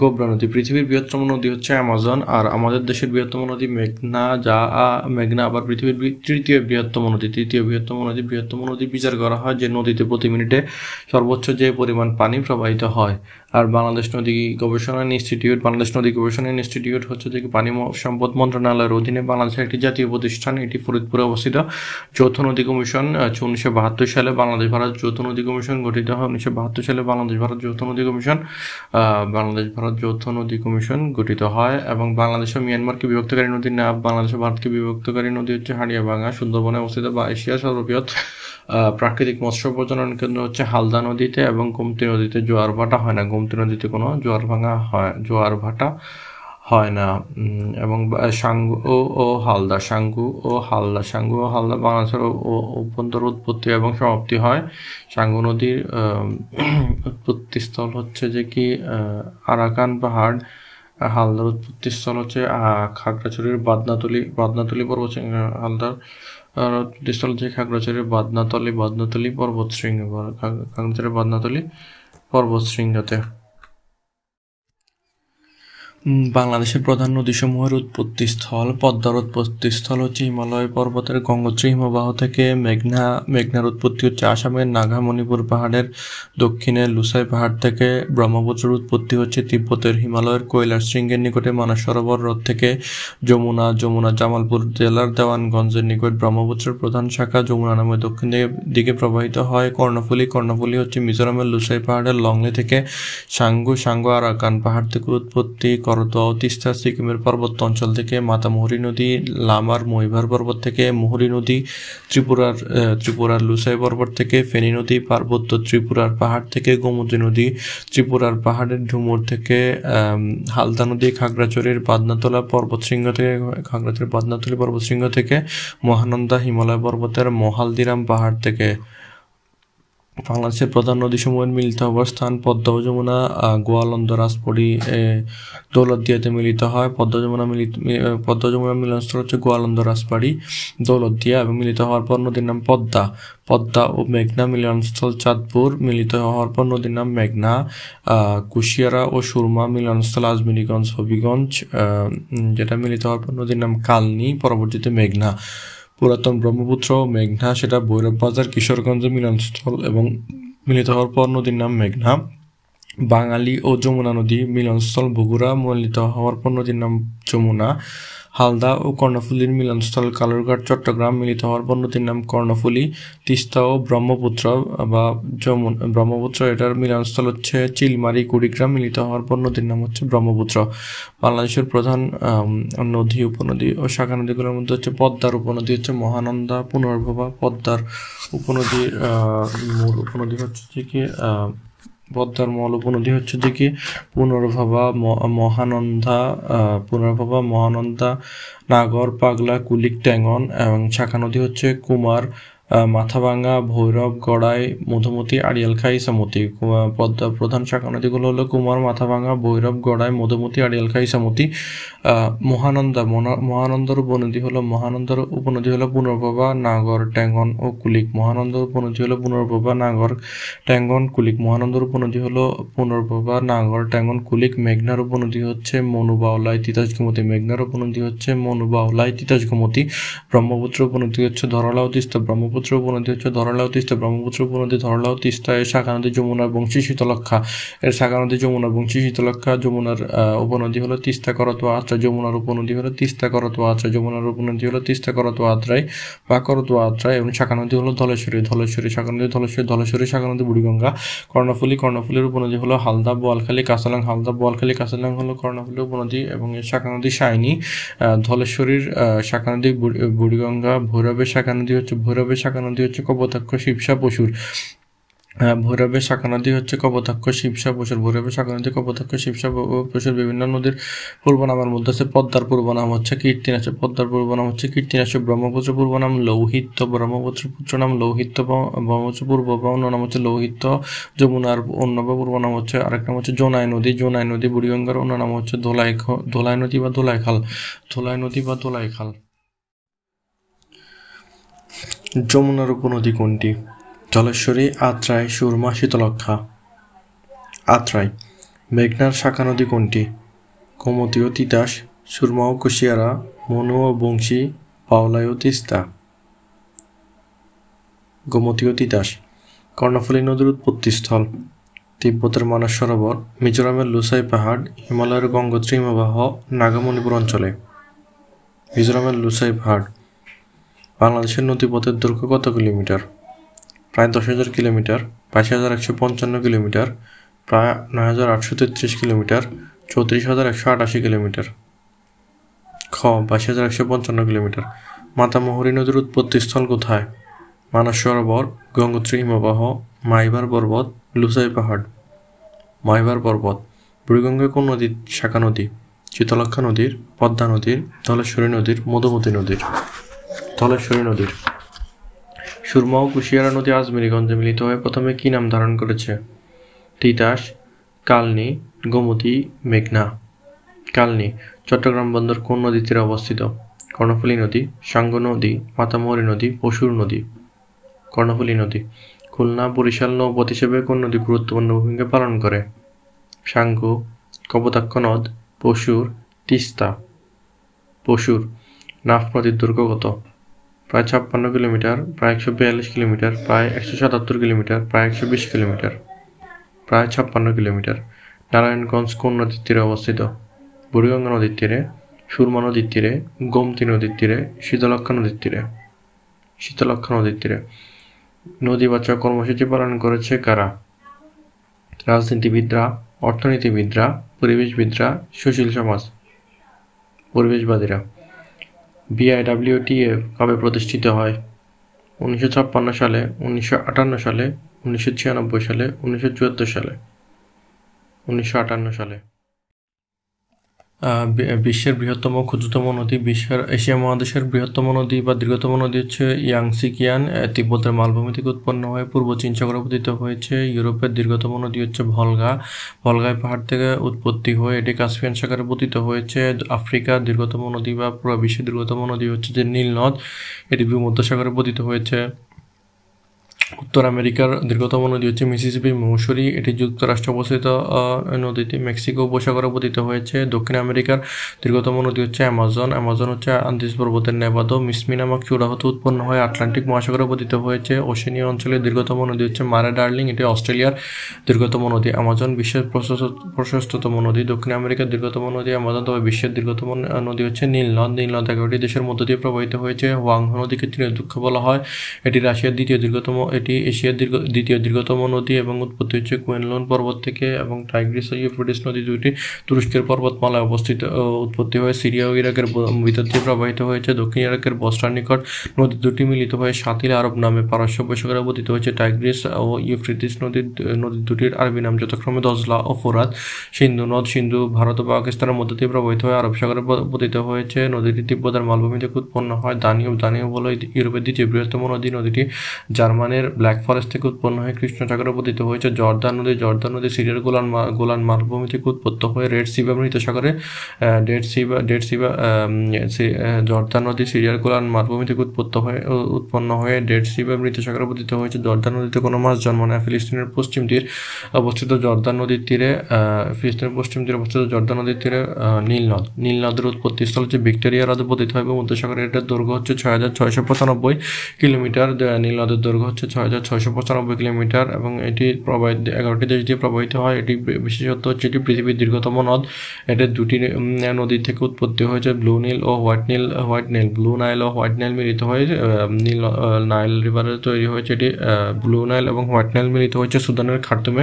গোবরা নদী। পৃথিবীর বৃহত্তম নদী হচ্ছে অ্যামাজন আর আমাদের দেশের বৃহত্তম নদী মেঘনা, যা মেঘনা। আবার পৃথিবীর তৃতীয় বৃহত্তম নদী, তৃতীয় বৃহত্তম নদী বৃহত্তম নদী বিচার করা হয় যে নদীতে প্রতি মিনিটে সর্বোচ্চ যে পরিমাণ পানি প্রবাহিত হয়। আর বাংলাদেশ নদী গবেষণা ইনস্টিটিউট, বাংলাদেশ নদী গবেষণা ইনস্টিটিউট হচ্ছে যে পানি সম্পদ মন্ত্রণালয়ের অধীনে বাংলাদেশের একটি জাতীয় প্রতিষ্ঠান, এটি ফরিদপুরে অবস্থিত। যৌথ নদী কমিশন উনিশশো বাহাত্তর সালে বাংলাদেশ ভারত যৌথ নদী কমিশন গঠিত হয়। উনিশশো বাহাত্তর সালে বাংলাদেশ ভারত যৌথ নদী কমিশন বাংলাদেশ ভারত যৌথ নদী কমিশন গঠিত হয় এবং বাংলাদেশ ও মিয়ানমারকে বিভক্তকারী নদীর নাম বাংলাদেশ ভারতকে বিভক্তকারী নদী হচ্ছে হাড়িয়াভাঙা সুন্দরবনে অবস্থিত বা এশিয়া সর্ববৃহৎ প্রাকৃতিক মৎস্য প্রজনন কেন্দ্র হচ্ছে হালদা নদীতে এবং গোমতী নদীতে জোয়ার ভাটা হয় না। গোমতী নদীতে কোনো জোয়ার ভাঙা হয়, জোয়ার ভাটা হয় না। এবং সাঙ্গু ও হালদা, সাঙ্গু ও হালদা, সাঙ্গু ও হালদা বাংলাদেশের অভ্যন্তর উৎপত্তি এবং সমাপ্তি হয়। সাঙ্গু নদীর উৎপত্তিস্থল হচ্ছে যে কি আরাকান পাহাড়। হালদার উৎপত্তিস্থল হচ্ছে খাগড়াছড়ির বাদনাতলি বাদনাতলি পর্বত হালদার উৎপত্তিস্থল হচ্ছে খাগড়াছড়ির বাদনাতলি বাদনাতলি পর্বত শৃঙ্গ খাগড়াছড়ির বাদনাতলি পর্বত শৃঙ্গতে বাংলাদেশের প্রধান নদীসমূহের উৎপত্তিস্থল পদ্মার উৎপত্তিস্থল হচ্ছে হিমালয় পর্বতের গঙ্গোত্রী হিমবাহ থেকে মেঘনা, মেঘনার উৎপত্তি হচ্ছে আসামের নাগা মণিপুর পাহাড়ের দক্ষিণে লুসাই পাহাড় থেকে ব্রহ্মপুত্রের উৎপত্তি হচ্ছে তিব্বতের হিমালয়ের কৈলাস শৃঙ্গের নিকটে মানস সরোবর হ্রদ থেকে যমুনা যমুনা জামালপুর জেলার দেওয়ানগঞ্জের নিকট ব্রহ্মপুত্রের প্রধান শাখা যমুনা নামে দক্ষিণ দিকে প্রবাহিত হয়। কর্ণফুলি কর্ণফুলি হচ্ছে মিজোরামের লুসাই পাহাড়ের লংলে থেকে সাঙ্গু সাঙ্গু আরাকান পাহাড় থেকে উৎপত্তি। করতোয়া তিস্তা, সিকিমের পার্বত্য অঞ্চল থেকে মাতামুহুরী নদী, লামার মহিভার পর্বত থেকে মুহুরী নদী, ত্রিপুরার ত্রিপুরার লুসাই পর্বত থেকে ফেনী নদী, পার্বত্য ত্রিপুরার পাহাড় থেকে গোমতী নদী, ত্রিপুরার পাহাড়ের ঝুমুর থেকে হালদা নদী খাগড়াচড়ির বাদনাতলা পর্বতশৃঙ্গ থেকে খাগড়াচড়ির বাদনাতলি পর্বতশৃঙ্গ থেকে, মহানন্দা হিমালয় পর্বতের মহালদিরাম পাহাড় থেকে। বাংলাদেশের প্রধান নদীসমূহের মিলিত অবস্থান পদ্মা ও যমুনা গোয়ালন্দ রাজপড়ি দৌলতদিয়াতে মিলিত হয়। পদ্মা যমুনা মিলিত পদ্মা যমুনা মিলনস্থল হচ্ছে গোয়ালন্দ রাজবাড়ি দৌলতদিয়া এবং মিলিত হওয়ার পর নদীর নাম পদ্মা। পদ্মা ও মেঘনা মিলনস্থল চাঁদপুর মিলিত হওয়ার পর নদীর নাম মেঘনা। কুশিয়ারা ও সুরমা মিলনস্থল আজমিরিগঞ্জ হবিগঞ্জ যেটা মিলিত হওয়ার পর নদীর নাম কালনি, পরবর্তীতে মেঘনা। পুরাতন ব্রহ্মপুত্র মেঘনা, সেটা ভৈরব বাজার কিশোরগঞ্জ, মিলনস্থল এবং মিলিত হওয়ার পর নদীর নাম মেঘনা। বাঙালি ও যমুনা নদী, মিলনস্থল, বগুড়া মিলিত হওয়ার পর নদীর নাম যমুনা। হালদা ও কর্ণফুলীর মিলনস্থল কালুরঘাট, চট্টগ্রাম মিলিত হওয়ার পর নদীর নাম কর্ণফুলী, তিস্তা ও ব্রহ্মপুত্র বা যমুন ব্রহ্মপুত্র। এটার মিলনস্থল হচ্ছে চিলমারি, কুড়িগ্রাম, মিলিত হওয়ার পর নদীর নাম হচ্ছে ব্রহ্মপুত্র। বাংলাদেশের প্রধান নদী উপনদী ও শাখা নদীগুলোর মধ্যে হচ্ছে পদ্মার উপনদী হচ্ছে মহানন্দা, পুনর্ভবা পদ্মার উপনদীর মূল উপনদী হচ্ছে কি পদ্মার মল উপনদী হচ্ছে যে কি পুনর্ভবা মহানন্দা পুনর্ভবা মহানন্দা, নাগর, পাগলা, কুলিক, ট্যাঙ্গন এবং শাখা নদী হচ্ছে কুমার মাথাভাঙ্গা, ভৈরব, গড়াই, মধুমতি আড়িয়ালখাই সমতি। পদ্মার প্রধান শাখা নদীগুলো হলো কুমার, মাথাভাঙ্গা, ভৈরব, গড়াই, মধুমতি আড়িয়ালখাই ইসামতি মহানন্দা মহানন্দর উপনদী হলো, মহানন্দর উপনদী হলো পুনর্ভবা নাগর, ট্যাঙ্গন ও কুলিক। মহানন্দর উপনদী হলো পুনর্ভবা নাগর, ট্যাঙ্গন, কুলিক। মহানন্দর উপনদী হলো পুনর্ভবা নাগর, ট্যাঙ্গন, কুলিক। মেঘনার উপনদী হচ্ছে মনুবাউলাই তিতাস ঘুমতি মেঘনার উপনদী হচ্ছে মনুবাউলাই তিতাস ঘুমতি ব্রহ্মপুত্র উপনদী হচ্ছে ধরলাও তিস্তা। ব্রহ্মপুত্র উপনদী হচ্ছে ধরলাও তিস্তা। ব্রহ্মপুত্র উপনদী ধরলাও তিস্তা, এর শাখা নদী যমুনা বংশী শীতলক্ষা এর শাখা নদী যমুনা বংশী শীতলক্ষা যমুনার উপনদী হলো তিস্তা, করতোয়া আত্রা যমুনার উপনদী হলো তিস্তা করতোয়া আত্রা যমুনার উপনদী হলো তিস্তা করতোয়া আত্রাই বা করতোয়া আত্রাই এবং শাখা নদী হলো ধলেশ্বরী ধলেশ্বরী শাখা নদী ধলেশ্বরী ধলেশ্বরী শাখা নদী বুড়িগঙ্গা, কর্ণফুলী কর্ণফুলীর উপনদী হলো হালদা, বোয়ালখালী কাসালাং হালদা, বোয়ালখালী কাসালাং হলো কর্ণফুলী উপনদী এবং এর শাখা নদী সাইনি ধলেশ্বরীর শাখা নদী বুড়িগঙ্গা, ভৈরবের শাখা নদী হচ্ছে, ভৈরবের শাখা নদী হচ্ছে কপোতাক্ষ, শিবসা, পশুর। ভৈরবে শাখা নদী হচ্ছে কপোতাক্ষ শিবসা পশুর ভৈরবে শাখা নদী কপোতাক্ষ শিবসা পশুর বিভিন্ন নদীর পূর্ব নামের মধ্যে আছে। পদ্মার পূর্ব নাম হচ্ছে কীর্তিনাশ পদ্মার পূর্ব নাম হচ্ছে কীর্তিনাশ ব্রহ্মপুত্র পূর্ব নাম লৌহিত্য, ব্রহ্মপুত্র পুত্র নাম লৌহিত্য, ব্রহ্মপুত্র পূর্ব বা অন্য নাম হচ্ছে লৌহিত্য, যমুনার অন্য বা পূর্ব নাম হচ্ছে আরেক নাম হচ্ছে জোনাই নদী জোনাই নদী, বুড়িগঙ্গার অন্য নাম হচ্ছে ধোলাই ধোলাই নদী বা ধোলাই খাল, ধোলাই নদী বা ধোলাই খাল। যমুনার উপনদী কোনটি? জলেশ্বরী, আত্রাই, সুরমা শীতলক্ষা আত্রাই, মেঘনার শাখা নদী কোনটি? গোমতী ও তিতাস, সুরমা ও কুশিয়ারা, মনু ও বংশী পাওলাই ও তিস্তা। গোমতী ও তিতাস, কর্ণফুলী নদীর উৎপত্তিস্থল। তিব্বতের মানস সরোবর, মিজোরামের লুসাই পাহাড়, হিমালয়ের গঙ্গোত্রী হিমবাহ, নাগামণিপুর অঞ্চলে। মিজোরামের লুসাই পাহাড়, বাংলাদেশের নদীপথের দৈর্ঘ্য কত কিলোমিটার? প্রায় দশ হাজার কিলোমিটার, বাইশ হাজার একশো পঞ্চান্ন কিলোমিটার, প্রায় নয় হাজার আটশো তেত্রিশ কিলোমিটার, চৌত্রিশ হাজার একশো আটাশি কিলোমিটার। খ, বাইশ হাজার একশো পঞ্চান্ন কিলোমিটার। মাতামহুরী নদীর উৎপত্তিস্থল কোথায়? মানস সরোবর, গঙ্গোত্রী হিমবাহ, মাইবার পর্বত, লুসাই পাহাড়। মাইবার পর্বত, বুড়িগঙ্গা কোন নদীর শাখা নদী। শীতলক্ষা নদীর, পদ্মা নদীর, ধলেশ্বরী নদীর, মধুমতি নদীর। ধলেশ্বরী নদীর। সুরমা ও কুশিয়ারা নদী আজমেরিগঞ্জে মিলিত হয়ে প্রথমে কি নাম ধারণ করেছে? তিতাস, কালনি, গোমতী, মেঘনা। কালনি, চট্টগ্রাম বন্দর কোন নদীর তীরে অবস্থিত? কর্ণফুলী নদী, সাঙ্গ নদী, মাতামহরী নদী, পশুর নদী। কর্ণফুলী নদী, খুলনা, বরিশাল নৌপথ হিসেবে কোন নদী গুরুত্বপূর্ণ ভূমিকা পালন করে? সাঙ্গ, কপোতাক্ষ নদ, পশুর, তিস্তা। পশুর, নাফ নদীর দৈর্ঘ্য কত প্রায় ছাপ্পান্ন কিলোমিটার, প্রায় একশো বিয়াল্লিশ কিলোমিটার, প্রায় একশো সাতাত্তর কিলোমিটার, প্রায় একশো বিশ কিলোমিটার, প্রায় ছাপ্পান্ন কিলোমিটার। নারায়ণগঞ্জ কোন নদীর তীরে অবস্থিত? বুড়িগঙ্গা নদীর তীরে, সুরমা নদীর তীরে, গোমতী নদীর তীরে শীতলক্ষা নদীর তীরে। শীতলক্ষা নদীর তীরে। নদী বাঁচাও কর্মসূচি পালন করেছে কারা? রাজনীতিবিদরা, অর্থনীতিবিদরা, পরিবেশবিদরা, সুশীল সমাজ। পরিবেশবাদীরা। বিআইডব্লিউটিএফ কবে প্রতিষ্ঠিত হয়? উনিশশো ছাপ্পান্ন সালে, উনিশশো আটান্ন সালে, উনিশশো ছিয়ানব্বই সালে, উনিশশো চুয়াত্তর সালে। উনিশশো আটান্ন সালে। বিশ্বের বৃহত্তম, ক্ষুদ্রতম নদী, বিশ্বের এশিয়া মহাদেশের বৃহত্তম নদী বা দীর্ঘতম নদী হচ্ছে ইয়াংসিকিয়ান। তিব্বতের মালভূমি থেকে উৎপন্ন হয়ে। পূর্ব চীন সাগরে পতিত হয়েছে। ইউরোপের দীর্ঘতম নদী হচ্ছে ভলগা। ভলগায় পাহাড় থেকে উৎপত্তি হয়ে এটি কাশ্মীর সাগরে পতিত হয়েছে। আফ্রিকার দীর্ঘতম নদী বা পুরো বিশ্বের দীর্ঘতম নদী হচ্ছে যে নীল নদ। এটি ভূমধ্যসাগরে পতিত হয়েছে। উত্তর আমেরিকার দীর্ঘতম নদী হচ্ছে মিসিসিপি, মৌসুরি। এটি যুক্তরাষ্ট্র অবস্থিত নদীতে মেক্সিকো উপসাগরে পতিত হয়েছে। দক্ষিণ আমেরিকার দীর্ঘতম নদী হচ্ছে অ্যামাজন। অ্যামাজন হচ্ছে আন্দিস পর্বতের নেবাদো। মিসমি নামক চূড়া হতে উৎপন্ন হয়ে আটলান্টিক মহাসাগরে পতিত হয়েছে। ওশেনীয় অঞ্চলের দীর্ঘতম নদী হচ্ছে মারে ডার্লিং। এটি অস্ট্রেলিয়ার দীর্ঘতম নদী। অ্যামাজন বিশ্বের প্রশস্ততম নদী। দক্ষিণ আমেরিকার দীর্ঘতম নদী অ্যামাজন, তবে বিশ্বের দীর্ঘতম নদী হচ্ছে নীল নদ নীল নদ এগারোটি দেশের মধ্য দিয়ে প্রবাহিত হয়েছে। ওয়াংহ নদীকে দুঃখ বলা হয়। এটি রাশিয়ার দ্বিতীয় দীর্ঘতম এটি এশিয়ার দীর্ঘ, দ্বিতীয় দীর্ঘতম নদী এবং উৎপত্তি হচ্ছে কুয়েনলোন পর্বত থেকে এবং টাইগ্রিস ও ইউফ্রেটিস নদী দুইটি তুরস্কের পর্বতমালায় অবস্থিত। উৎপত্তি হয়ে সিরিয়া ও ইরাকের ভিতর দিয়ে প্রবাহিত হয়েছে। দক্ষিণ ইরাকের বস্টার নিকট নদী দুটি মিলিত হয়ে সাতিল আরব নামে পারস্য উপসাগরে অবস্থিত হয়েছে। টাইগ্রিস ও ইউফ্রেটিস নদীর নদী দুটির আরবি নাম যথাক্রমে দজলা ও ফোরাত। সিন্ধু নদ, সিন্ধু, ভারত ও পাকিস্তানের মধ্য দিয়ে প্রবাহিত হয়ে আরব সাগরে পতিত হয়েছে। নদীটি তিব্বতের মালভূমি থেকে উৎপন্ন হয়। দানীয় দানীয় বলে ইউরোপের দ্বিতীয় বৃহত্তম নদী। নদীটি জার্মানির ব্ল্যাক ফরেস্ট থেকে উৎপন্ন হয়ে কৃষ্ণ সাগরে পতিত হয়েছে। জর্দান নদী জর্দান নদী সিরিয়ার গোলান গোলান মালভূমি থেকে উৎপত্ত হয়ে রেড সিবা মৃত সাগরে ডেড সিবা ডেড সিবা জর্দান নদী সিরিয়ার গোলান মালভূমি থেকে উৎপত্ত হয়ে উৎপন্ন হয়ে ডেড সিবা মৃত সাগরে পতিত হয়েছে। জর্দান নদীতে কোনো মাছ জন্ম নেয়। ফিলিস্তিনের পশ্চিম তীর অবস্থিত জর্দান নদীর তীরে ফিলিস্তিনের পশ্চিম তীরে অবস্থিত জর্দান নদীর তীরে নীল নদ। নীল নদের উৎপত্তি স্থল হচ্ছে ভিক্টোরিয়া হ্রদে পতিত হয় এবং মধ্যসাগরের এটার দৈর্ঘ্য হচ্ছে ছয় হাজার ছয়শো পঁচানব্বই কিলোমিটার। নীল নদের দৈর্ঘ্য হচ্ছে ছয় হাজার পঁচানব্বই কিলোমিটার এবং এটি প্রবাহিত, এগারোটি দেশ দিয়ে প্রবাহিত হয়। এটি বিশেষত হচ্ছে এটি পৃথিবীর দীর্ঘতম নদ। এটি দুটি নদী থেকে উৎপত্তি হয়েছে ব্লু নীল ও হোয়াইট নীল হোয়াইট নীল। ব্লু নাইল ও হোয়াইট নাইল মিলিত হয়ে নীল নাইল রিভারে তৈরি হয়েছে এটি ব্লু নাইল এবং হোয়াইট নাইল মিলিত হয়েছে সুদানের খার্তুমে।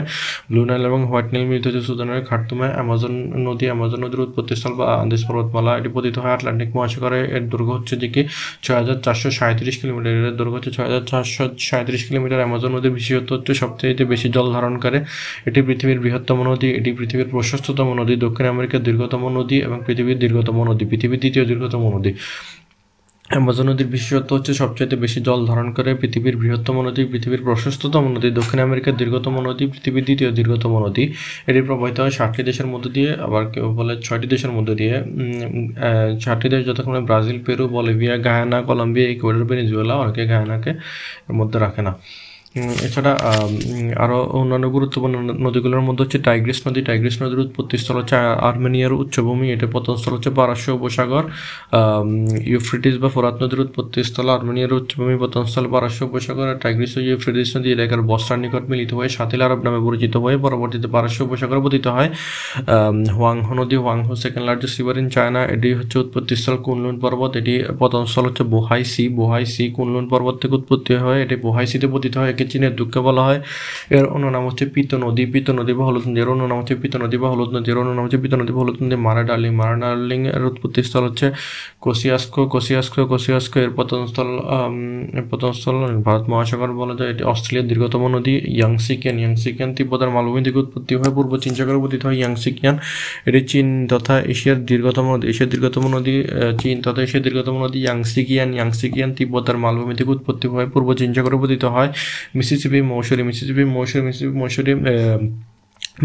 ব্লু নাইল এবং হোয়াইট নাইল মিলিত হয়েছে সুদানের খার্তুমে। অ্যামাজন নদী, অ্যামাজন নদীর উৎপত্তিস্থল বা আন্দেশ পর্বতমালা। এটি পতিত হয় আটলান্টিক মহাসাগরে। এর দৈর্ঘ্য হচ্ছে যে কি ছয় হাজার চারশো সাঁত্রিশ কিলোমিটার। এর দৈর্ঘ্য হচ্ছে ছয় হাজার চারশো সাঁত্রিশ কিলোমিটার অ্যামাজন নদীর বিশেষত্ব হচ্ছে সবচেয়ে বেশি জল ধারণ করে। এটি পৃথিবীর বৃহত্তম নদী, এটি পৃথিবীর প্রশস্ততম নদী, দক্ষিণ আমেরিকার দীর্ঘতম নদী এবং পৃথিবীর দীর্ঘতম নদী, পৃথিবীর দ্বিতীয় দীর্ঘতম নদী। অ্যামাজন নদীর বিশেষত্ব হচ্ছে সবচাইতে বেশি জল ধারণ করে পৃথিবীর বৃহত্তম নদী, পৃথিবীর প্রশস্ততম নদী, দক্ষিণ আমেরিকার দীর্ঘতম নদী, পৃথিবীর দ্বিতীয় দীর্ঘতম নদী। এটি প্রবাহিত হয় ষাটটি দেশের মধ্যে দিয়ে, আবার কেউ বলে ছয়টি দেশের মধ্যে দিয়ে। ষাটটি দেশ যথাক্রমে Brazil, Peru, Bolivia, Guyana, Colombia, Ecuador, Venezuela, অনেকে গায়ানাকে এর মধ্যে রাখে না। এছাড়া আরও অন্যান্য গুরুত্বপূর্ণ নদীগুলোর মধ্যে হচ্ছে টাইগ্রিস নদী। টাইগ্রিস নদীর উৎপত্তিস্থল হচ্ছে আর্মেনিয়ার উচ্চভূমি। এটা পতনস্থল হচ্ছে পারস্য উপসাগর। ইউফ্রিটিস বা ফোরাত নদীর উৎপত্তিস্থল আর্মেনিয়ার উচ্চভূমি। পতনস্থল পারস্য উপসাগর। আর টাইগ্রিস ও ইউফ্রিটিস নদী এলাকার বস্তার নিকট মিলিত হয়ে সাতিল আরব নামে পরিচিত হয়ে পরবর্তীতে পারস্য উপসাগর পতিত হয়। হোয়াংহ নদী, Huang He second largest river in China এটি হচ্ছে উৎপত্তিস্থল কুনলুন পর্বত। এটি পতনস্থল হচ্ছে Bohai sea. Bohai sea Kunlun পর্বত থেকে উৎপত্তি হয়। এটি বোহাইসিতে পতিত হয়। যাকে চীনের দুঃখ বলা হয়। এর অন্য নাম হচ্ছে পিত নদী। পিত নদী বা হলুদ নদী। এর অন্য নাম হচ্ছে পিত নদী বা হলুদ নদী। এর অন্য নাম হচ্ছে পিত নদী বা হলুদ নদী। মারা ডার্লিং। মারা ডার্লিং এর উৎপত্তি স্থল হচ্ছে কোসিয়াস্কো। কোসিয়াস্কো কোসিয়াস্কো এর পতনস্থল পতনস্থল ভারত মহাসাগর বলা যায়। এটি অস্ট্রেলিয়ার দীর্ঘতম নদী ইয়াংসিকিয়ান ইয়াংসিকিয়ান তিব্বতের মালভূমি থেকে উৎপত্তি হয় পূর্ব চীন সাগরে পতিত হয়। ইয়াংসিকিয়ান এটি চীন তথা এশিয়ার দীর্ঘতম নদী। এশিয়ার দীর্ঘতম নদী চীন তথা এশিয়ার দীর্ঘতম নদী ইয়াংসিকিয়ান ইয়াংসিকিয়ান তিব্বতের মালভূমি থেকে উৎপত্তি হয় পূর্ব চীন সাগরে পতিত হয়। Mississippi Missouri Mississippi Missouri Mississippi Missouri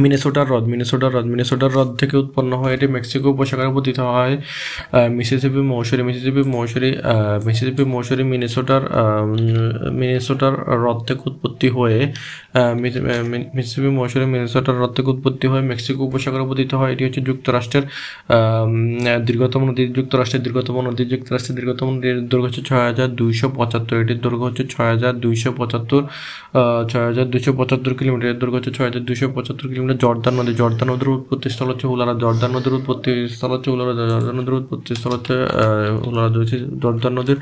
মিনেসোটার হ্রদ। মিনেসোটার হ্রদ। মিনেসোটার হ্রদ থেকে উৎপন্ন হয় এটি মেক্সিকো উপসাগরে পতিত হয়। Mississippi, Missouri. Mississippi Missouri Mississippi, Missouri, মিনেসোটার মিনেসোটার হ্রদ থেকে উৎপত্তি হয়ে মিসিসিপি, মৌসুরি, মিনেসোটার হ্রদ থেকে উৎপত্তি হয়ে মেক্সিকো উপসাগরে পতিত হয়। এটি হচ্ছে যুক্তরাষ্ট্রের দীর্ঘতম নদী যুক্তরাষ্ট্রের দীর্ঘতম নদী যুক্তরাষ্ট্রের দীর্ঘতম নদীর দৈর্ঘ্য হচ্ছে ছয় হাজার দুইশো পঁচাত্তর। এটির দৈর্ঘ্য হচ্ছে ছয় হাজার দুইশো পঁচাত্তর। ছয় হাজার দুইশো পঁচাত্তর কিলোমিটার। দৈর্ঘ্য হচ্ছে ছয় হাজার দুশো পঁচাত্তর কিলোমিটার জর্দান নদী। জর্দান নদীর উৎপত্তি স্থল হচ্ছে হুলারা জর্দান নদীর উৎপত্তি স্থল হচ্ছে হুলারা জর্দান নদীর উৎপত্তি স্থল হচ্ছে হুলারা জর্দান নদীর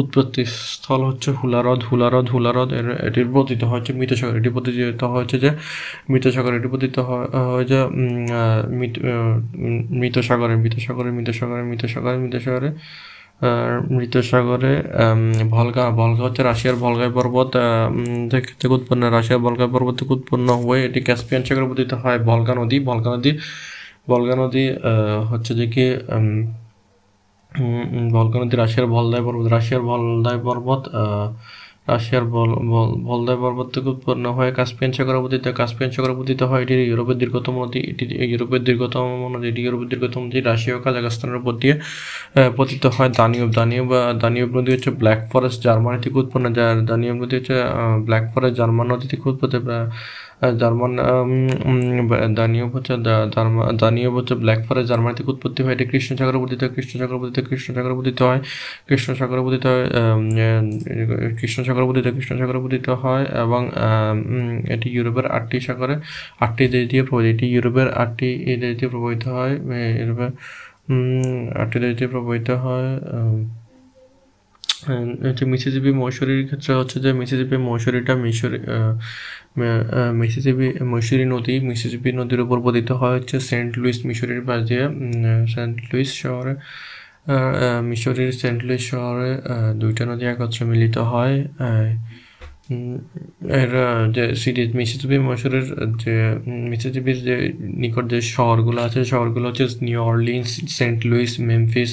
উৎপত্তি স্থল হচ্ছে হুলারদ। হুলারদ হুলারদ এটির পতিত হচ্ছে মৃতসাগর। এটি পতিত হয়েছে যে, মৃতসাগর। এটি পতিত হয় যে মৃতসাগরে মৃতসাগরে মৃতসাগরে মৃতসাগরে মৃতসাগরে মৃত সাগরে ভলগা ভলগা হচ্ছে রাশিয়ার ভলগাই পর্বত থেকে উৎপন্ন, রাশিয়ার ভলগাই পর্বত থেকে উৎপন্ন হয়ে এটি ক্যাসপিয়ান সাগরে পতিত হয়। ভলগা নদী ভলগা নদী ভলগা নদী হচ্ছে যে কি ভলগা নদী, রাশিয়ার ভলদায় পর্বত, রাশিয়ার ভলদায় পর্বত রাশিয়ার ভলদাই পর্বত থেকে উৎপন্ন হয় কাস্পিয়ান সাগরে পতিত কাস্পিয়ান সাগরে পতিত হয় এটি ইউরোপের দীর্ঘতম নদী, এটি ইউরোপের দীর্ঘতম নদী, এটি ইউরোপের দীর্ঘতম নদী। রাশিয়া ও কাজাকস্তানের উপর দিয়ে পতিত হয় দানিয়ব দানিয়ব দানিয়ব নদী হচ্ছে ব্ল্যাক ফরেস্ট, জার্মানি থেকে উৎপন্ন। দানিয়ব নদী হচ্ছে ব্ল্যাক ফরেস্ট, জার্মান নদী থেকে উৎপত্তি জার্মান দানিয়ব হচ্ছে দানীয় হচ্ছে ব্ল্যাক ফরেস্ট, জার্মানি থেকে উৎপত্তি হয়। এটি কৃষ্ণ সাগর পতিত কৃষ্ণ পতিত কৃষ্ণ পতিত হয়। কৃষ্ণ পতিত হয় কৃষ্ণ পতিত কৃষ্ণ পতিত হয় এবং এটি ইউরোপের আটটি সাগরে, আটটি দেশ দিয়ে প্রবাহিত। এটি ইউরোপের আটটি দেশ দিয়ে প্রবাহিত হয়। ইউরোপের আটটি দেশ দিয়ে প্রবাহিত হয় হচ্ছে মিসিসিপি মৌসুরির ক্ষেত্রে হচ্ছে যে মিসিসিপি মৌসুরিটা মিশরি মিসিসিপি মৈসুরি নদী মিসিসিপি নদীর উপর পতিত হয় হচ্ছে সেন্ট লুইস মিশরির পাশ দিয়ে সেন্ট লুইস শহরে মিশরির সেন্ট লুইস শহরে দুইটা নদী একত্রে মিলিত হয় এর যে সিরিজ মিসিসিপি মশুরের যে মিসিসিপির যে নিকট যে শহরগুলো আছে, শহরগুলো হচ্ছে New Orleans, Saint Louis, Memphis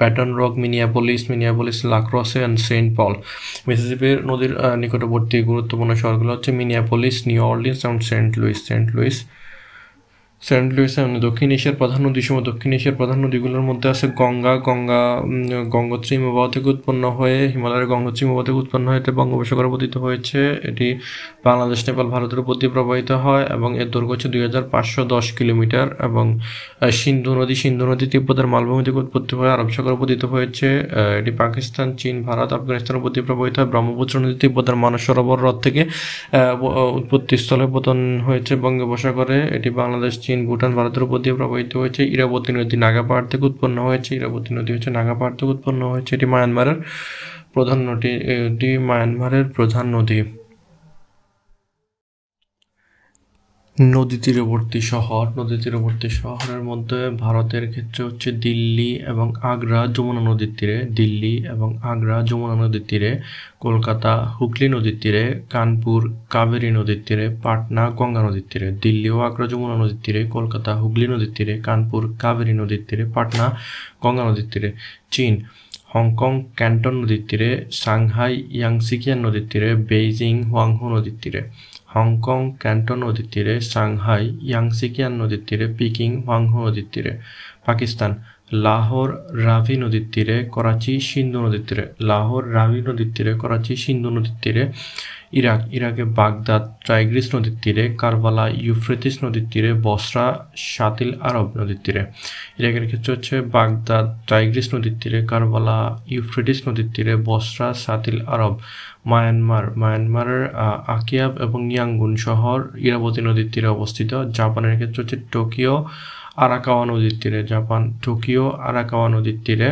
pattern rock, Minneapolis Minneapolis La Crosse and Saint Paul. মিসিসিপির নদীর নিকটবর্তী গুরুত্বপূর্ণ শহরগুলো হচ্ছে Minneapolis, New Orleans and Saint Louis Saint Louis. Saint লুইসে দক্ষিণ এশিয়ার প্রধান নদীসমূহ দক্ষিণ এশিয়ার প্রধান নদীগুলোর মধ্যে আছে গঙ্গা। গঙ্গা গঙ্গোত্রী হিমবাহ থেকে উৎপন্ন হয়ে, হিমালয়ের গঙ্গোত্রী হিমবাহ থেকে উৎপন্ন হয়ে বঙ্গোপসাগরে পতিত হয়েছে। এটি বাংলাদেশ, নেপাল, ভারতের উপর দিয়ে প্রবাহিত হয় এবং এর দৈর্ঘ্য হচ্ছে দুই হাজার পাঁচশো দশ কিলোমিটার এবং সিন্ধু নদী সিন্ধু নদী তিব্বতের মালভূমি থেকে উৎপত্তি হয়ে আরব সাগরে পতিত হয়েছে। এটি পাকিস্তান, চীন, ভারত, আফগানিস্তানের উপর দিয়ে প্রবাহিত হয়। ব্রহ্মপুত্র নদী তিব্বতের মানস সরোবর হ্রদ থেকে উৎপত্তিস্থলে পতন হয়েছে বঙ্গোপসাগরে। এটি বাংলাদেশ চীন, ভুটান ভারতের উপর দিয়ে প্রবাহিত হয়েছে। ইরাবতী নদী নাগা পাহাড় থেকে উৎপন্ন হয়েছে। ইরাবতী নদী হচ্ছে নাগা পাহাড় থেকে উৎপন্ন হয়েছে। এটি মায়ানমারের প্রধান নদী, এটি মায়ানমারের প্রধান নদী। নদী তীরবর্তী শহর নদী তীরবর্তী শহরের মধ্যে ভারতের ক্ষেত্রে হচ্ছে দিল্লি এবং আগ্রা যমুনা নদীর তীরে দিল্লি এবং আগ্রা যমুনা নদীর তীরে কলকাতা হুগলি নদীর তীরে কানপুর কাবেরী নদীর তীরে পাটনা গঙ্গা নদীর তীরে দিল্লি ও আগ্রা যমুনা নদীর তীরে কলকাতা হুগলি নদীর তীরে কানপুর কাবেরী নদীর তীরে পাটনা গঙ্গা নদীর তীরে চীন হংকং ক্যান্টন নদীর তীরে সাংহাই ইয়াংসিকিয়ান নদীর তীরে বেইজিং হোয়াংহো নদীর তীরে হংকং ক্যান্টন নদীর তীরে, সাংহাই ইয়াংসিকিয়ান নদীর তীরে, পিকিং হোয়াংহো নদীর তীরে, পাকিস্তান লাহোর রাভি নদীর তীরে, করাচি সিন্ধু নদীর তীরে, লাহোর রাভি নদীর তীরে, করাচি সিন্ধু নদীর তীরে ইরাক, ইরাকে বাগদাদ টাইগ্রিস নদীর তীরে, কারবালা, ইউফ্রেতিস নদীর তীরে, বসরা, শাতিল আরব নদীর তীরে। ইরাকের ক্ষেত্রে হচ্ছে বাগদাদ টাইগ্রিস নদীর তীরে, কারবালা ইউফ্রেটিস নদীর তীরে, বসরা সাতিল আরব, মায়ানমার। মায়ানমারের আকিয়াব এবং ইয়াঙ্গুন শহর ইরাবতী নদীর তীরে অবস্থিত। জাপানের ক্ষেত্রে হচ্ছে টোকিও আরাকাওয়া নদীর তীরে। জাপান, টোকিও আরাকাওয়া নদীর তীরে।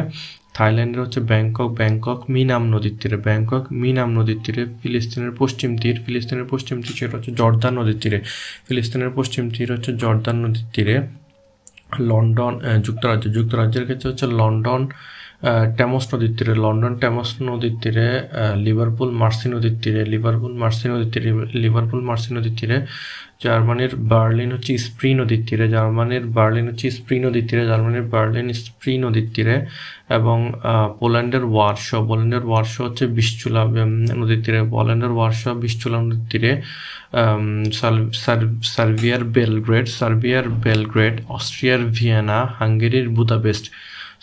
থাইল্যান্ডের হচ্ছে ব্যাংকক ব্যাংকক মিনাম নদীর তীরে, ব্যাংকক মিনাম নদীর তীরে, ফিলিস্তিনের পশ্চিম তীর, ফিলিস্তিনের পশ্চিম তীর সেটা হচ্ছে জর্দান নদীর তীরে, ফিলিস্তিনের পশ্চিম তীর হচ্ছে জর্দান নদীর তীরে, লন্ডন যুক্তরাজ্য, যুক্তরাজ্যের ক্ষেত্রে হচ্ছে লন্ডন ট্যামস নদীর তীরে, লন্ডন ট্যামস নদীর তীরে লিভারপুল মার্সি নদীর তীরে, লিভারপুল মার্সি নদীর তীরে, লিভারপুল মার্সি নদীর তীরে, জার্মানির বার্লিন হচ্ছে স্প্রি নদীর তীরে, জার্মানির বার্লিন হচ্ছে স্প্রি নদীর তীরে, জার্মানির বার্লিন স্প্রি নদীর তীরে এবং পোল্যান্ডের ওয়ার্শ পোল্যান্ডের ওয়ার্শ হচ্ছে বিশচুলা নদীর তীরে, পোল্যান্ডের ওয়ার্শ বিশচুলা নদীর তীরে সার্বিয়ার বেলগ্রেড সার্বিয়ার বেলগ্রেড, অস্ট্রিয়ার ভিয়েনা, হাঙ্গেরির বুদাপেস্ট।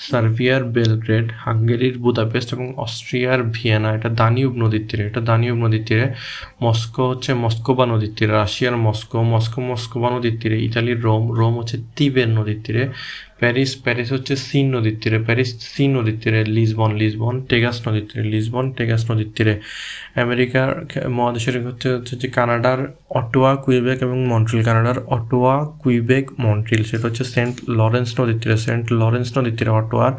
সার্বিয়ার, বেলগ্রেড, হাঙ্গেরির, বুদাপেস্ট এবং অস্ট্রিয়ার ভিয়েনা। এটা দানিউব নদীর তীরে। এটা দানিউব নদীর তীরে। মস্কো হচ্ছে মস্কোবা নদীর তীরে। রাশিয়ার মস্কো মস্কো, মস্কোবা নদীর তীরে। ইতালির রোম। রোম হচ্ছে তিবের নদীর তীরে। প্যারিস প্যারিস হচ্ছে সিন নদীর তীরে, প্যারিস সিন নদীর তীরে, লিসবন লিসবন, টেগাস নদীর তীরে, লিসবন, টেগাস নদীর তীরে। আমেরিকার মহাদেশের হচ্ছে হচ্ছে যে কানাডার অটোয়া, কুইবেক এবং মন্ট্রিল, কানাডার অটোয়া, কুইবেক, মন্ট্রিল। সেটা হচ্ছে সেন্ট লরেন্স নদীর তীরে, সেন্ট লরেন্স নদীর তীরে অটোয়ার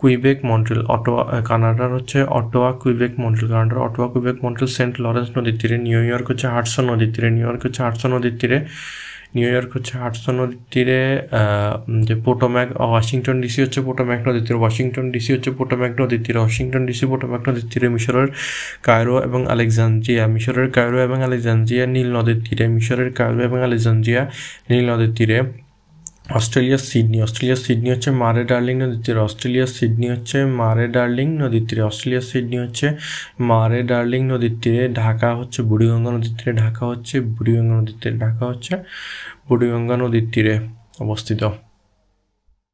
কুইবেক, মন্ট্রিল। অটোয়া কানাডার হচ্ছে অটোয়া, কুইবেক, মন্ট্রিল। কানাডার Ottawa, Quebec, Montreal, Saint Lawrence নদীর তীরে, নিউ ইয়র্ক হচ্ছে হাটসন নদীর তীরে, নিউ ইয়র্ক হচ্ছে হাটসন নদীর তীরে। নিউ ইয়র্ক হচ্ছে হাটসন নদীর তীরে যে পোটোম্যাক ওয়াশিংটন ডিসি হচ্ছে পোটোম্যাক নদীর তীরে ওয়াশিংটন ডিসি হচ্ছে পোটোম্যাক নদীর তীরে ওয়াশিংটন ডিসি পোটোম্যাক নদীর তীরে মিশরের কায়রো এবং আলেকজান্দ্রিয়া মিশরের কায়রো এবং আলেকজান্দ্রিয়া নীল নদীর তীরে, মিশরের কায়রো এবং আলেকজান্দ্রিয়া নীল নদীর তীরে। অস্ট্রেলিয়ার সিডনি। অস্ট্রেলিয়ার সিডনি হচ্ছে মারে ডার্লিং নদীর তীরে অস্ট্রেলিয়ার সিডনি হচ্ছে মারে ডার্লিং নদীর তীরে অস্ট্রেলিয়ার সিডনি হচ্ছে মারে ডার্লিং নদীর তীরে ঢাকা হচ্ছে বুড়িগঙ্গা নদীর তীরে ঢাকা হচ্ছে বুড়িগঙ্গা নদীর তীরে ঢাকা হচ্ছে বুড়িগঙ্গা নদীর তীরে অবস্থিত।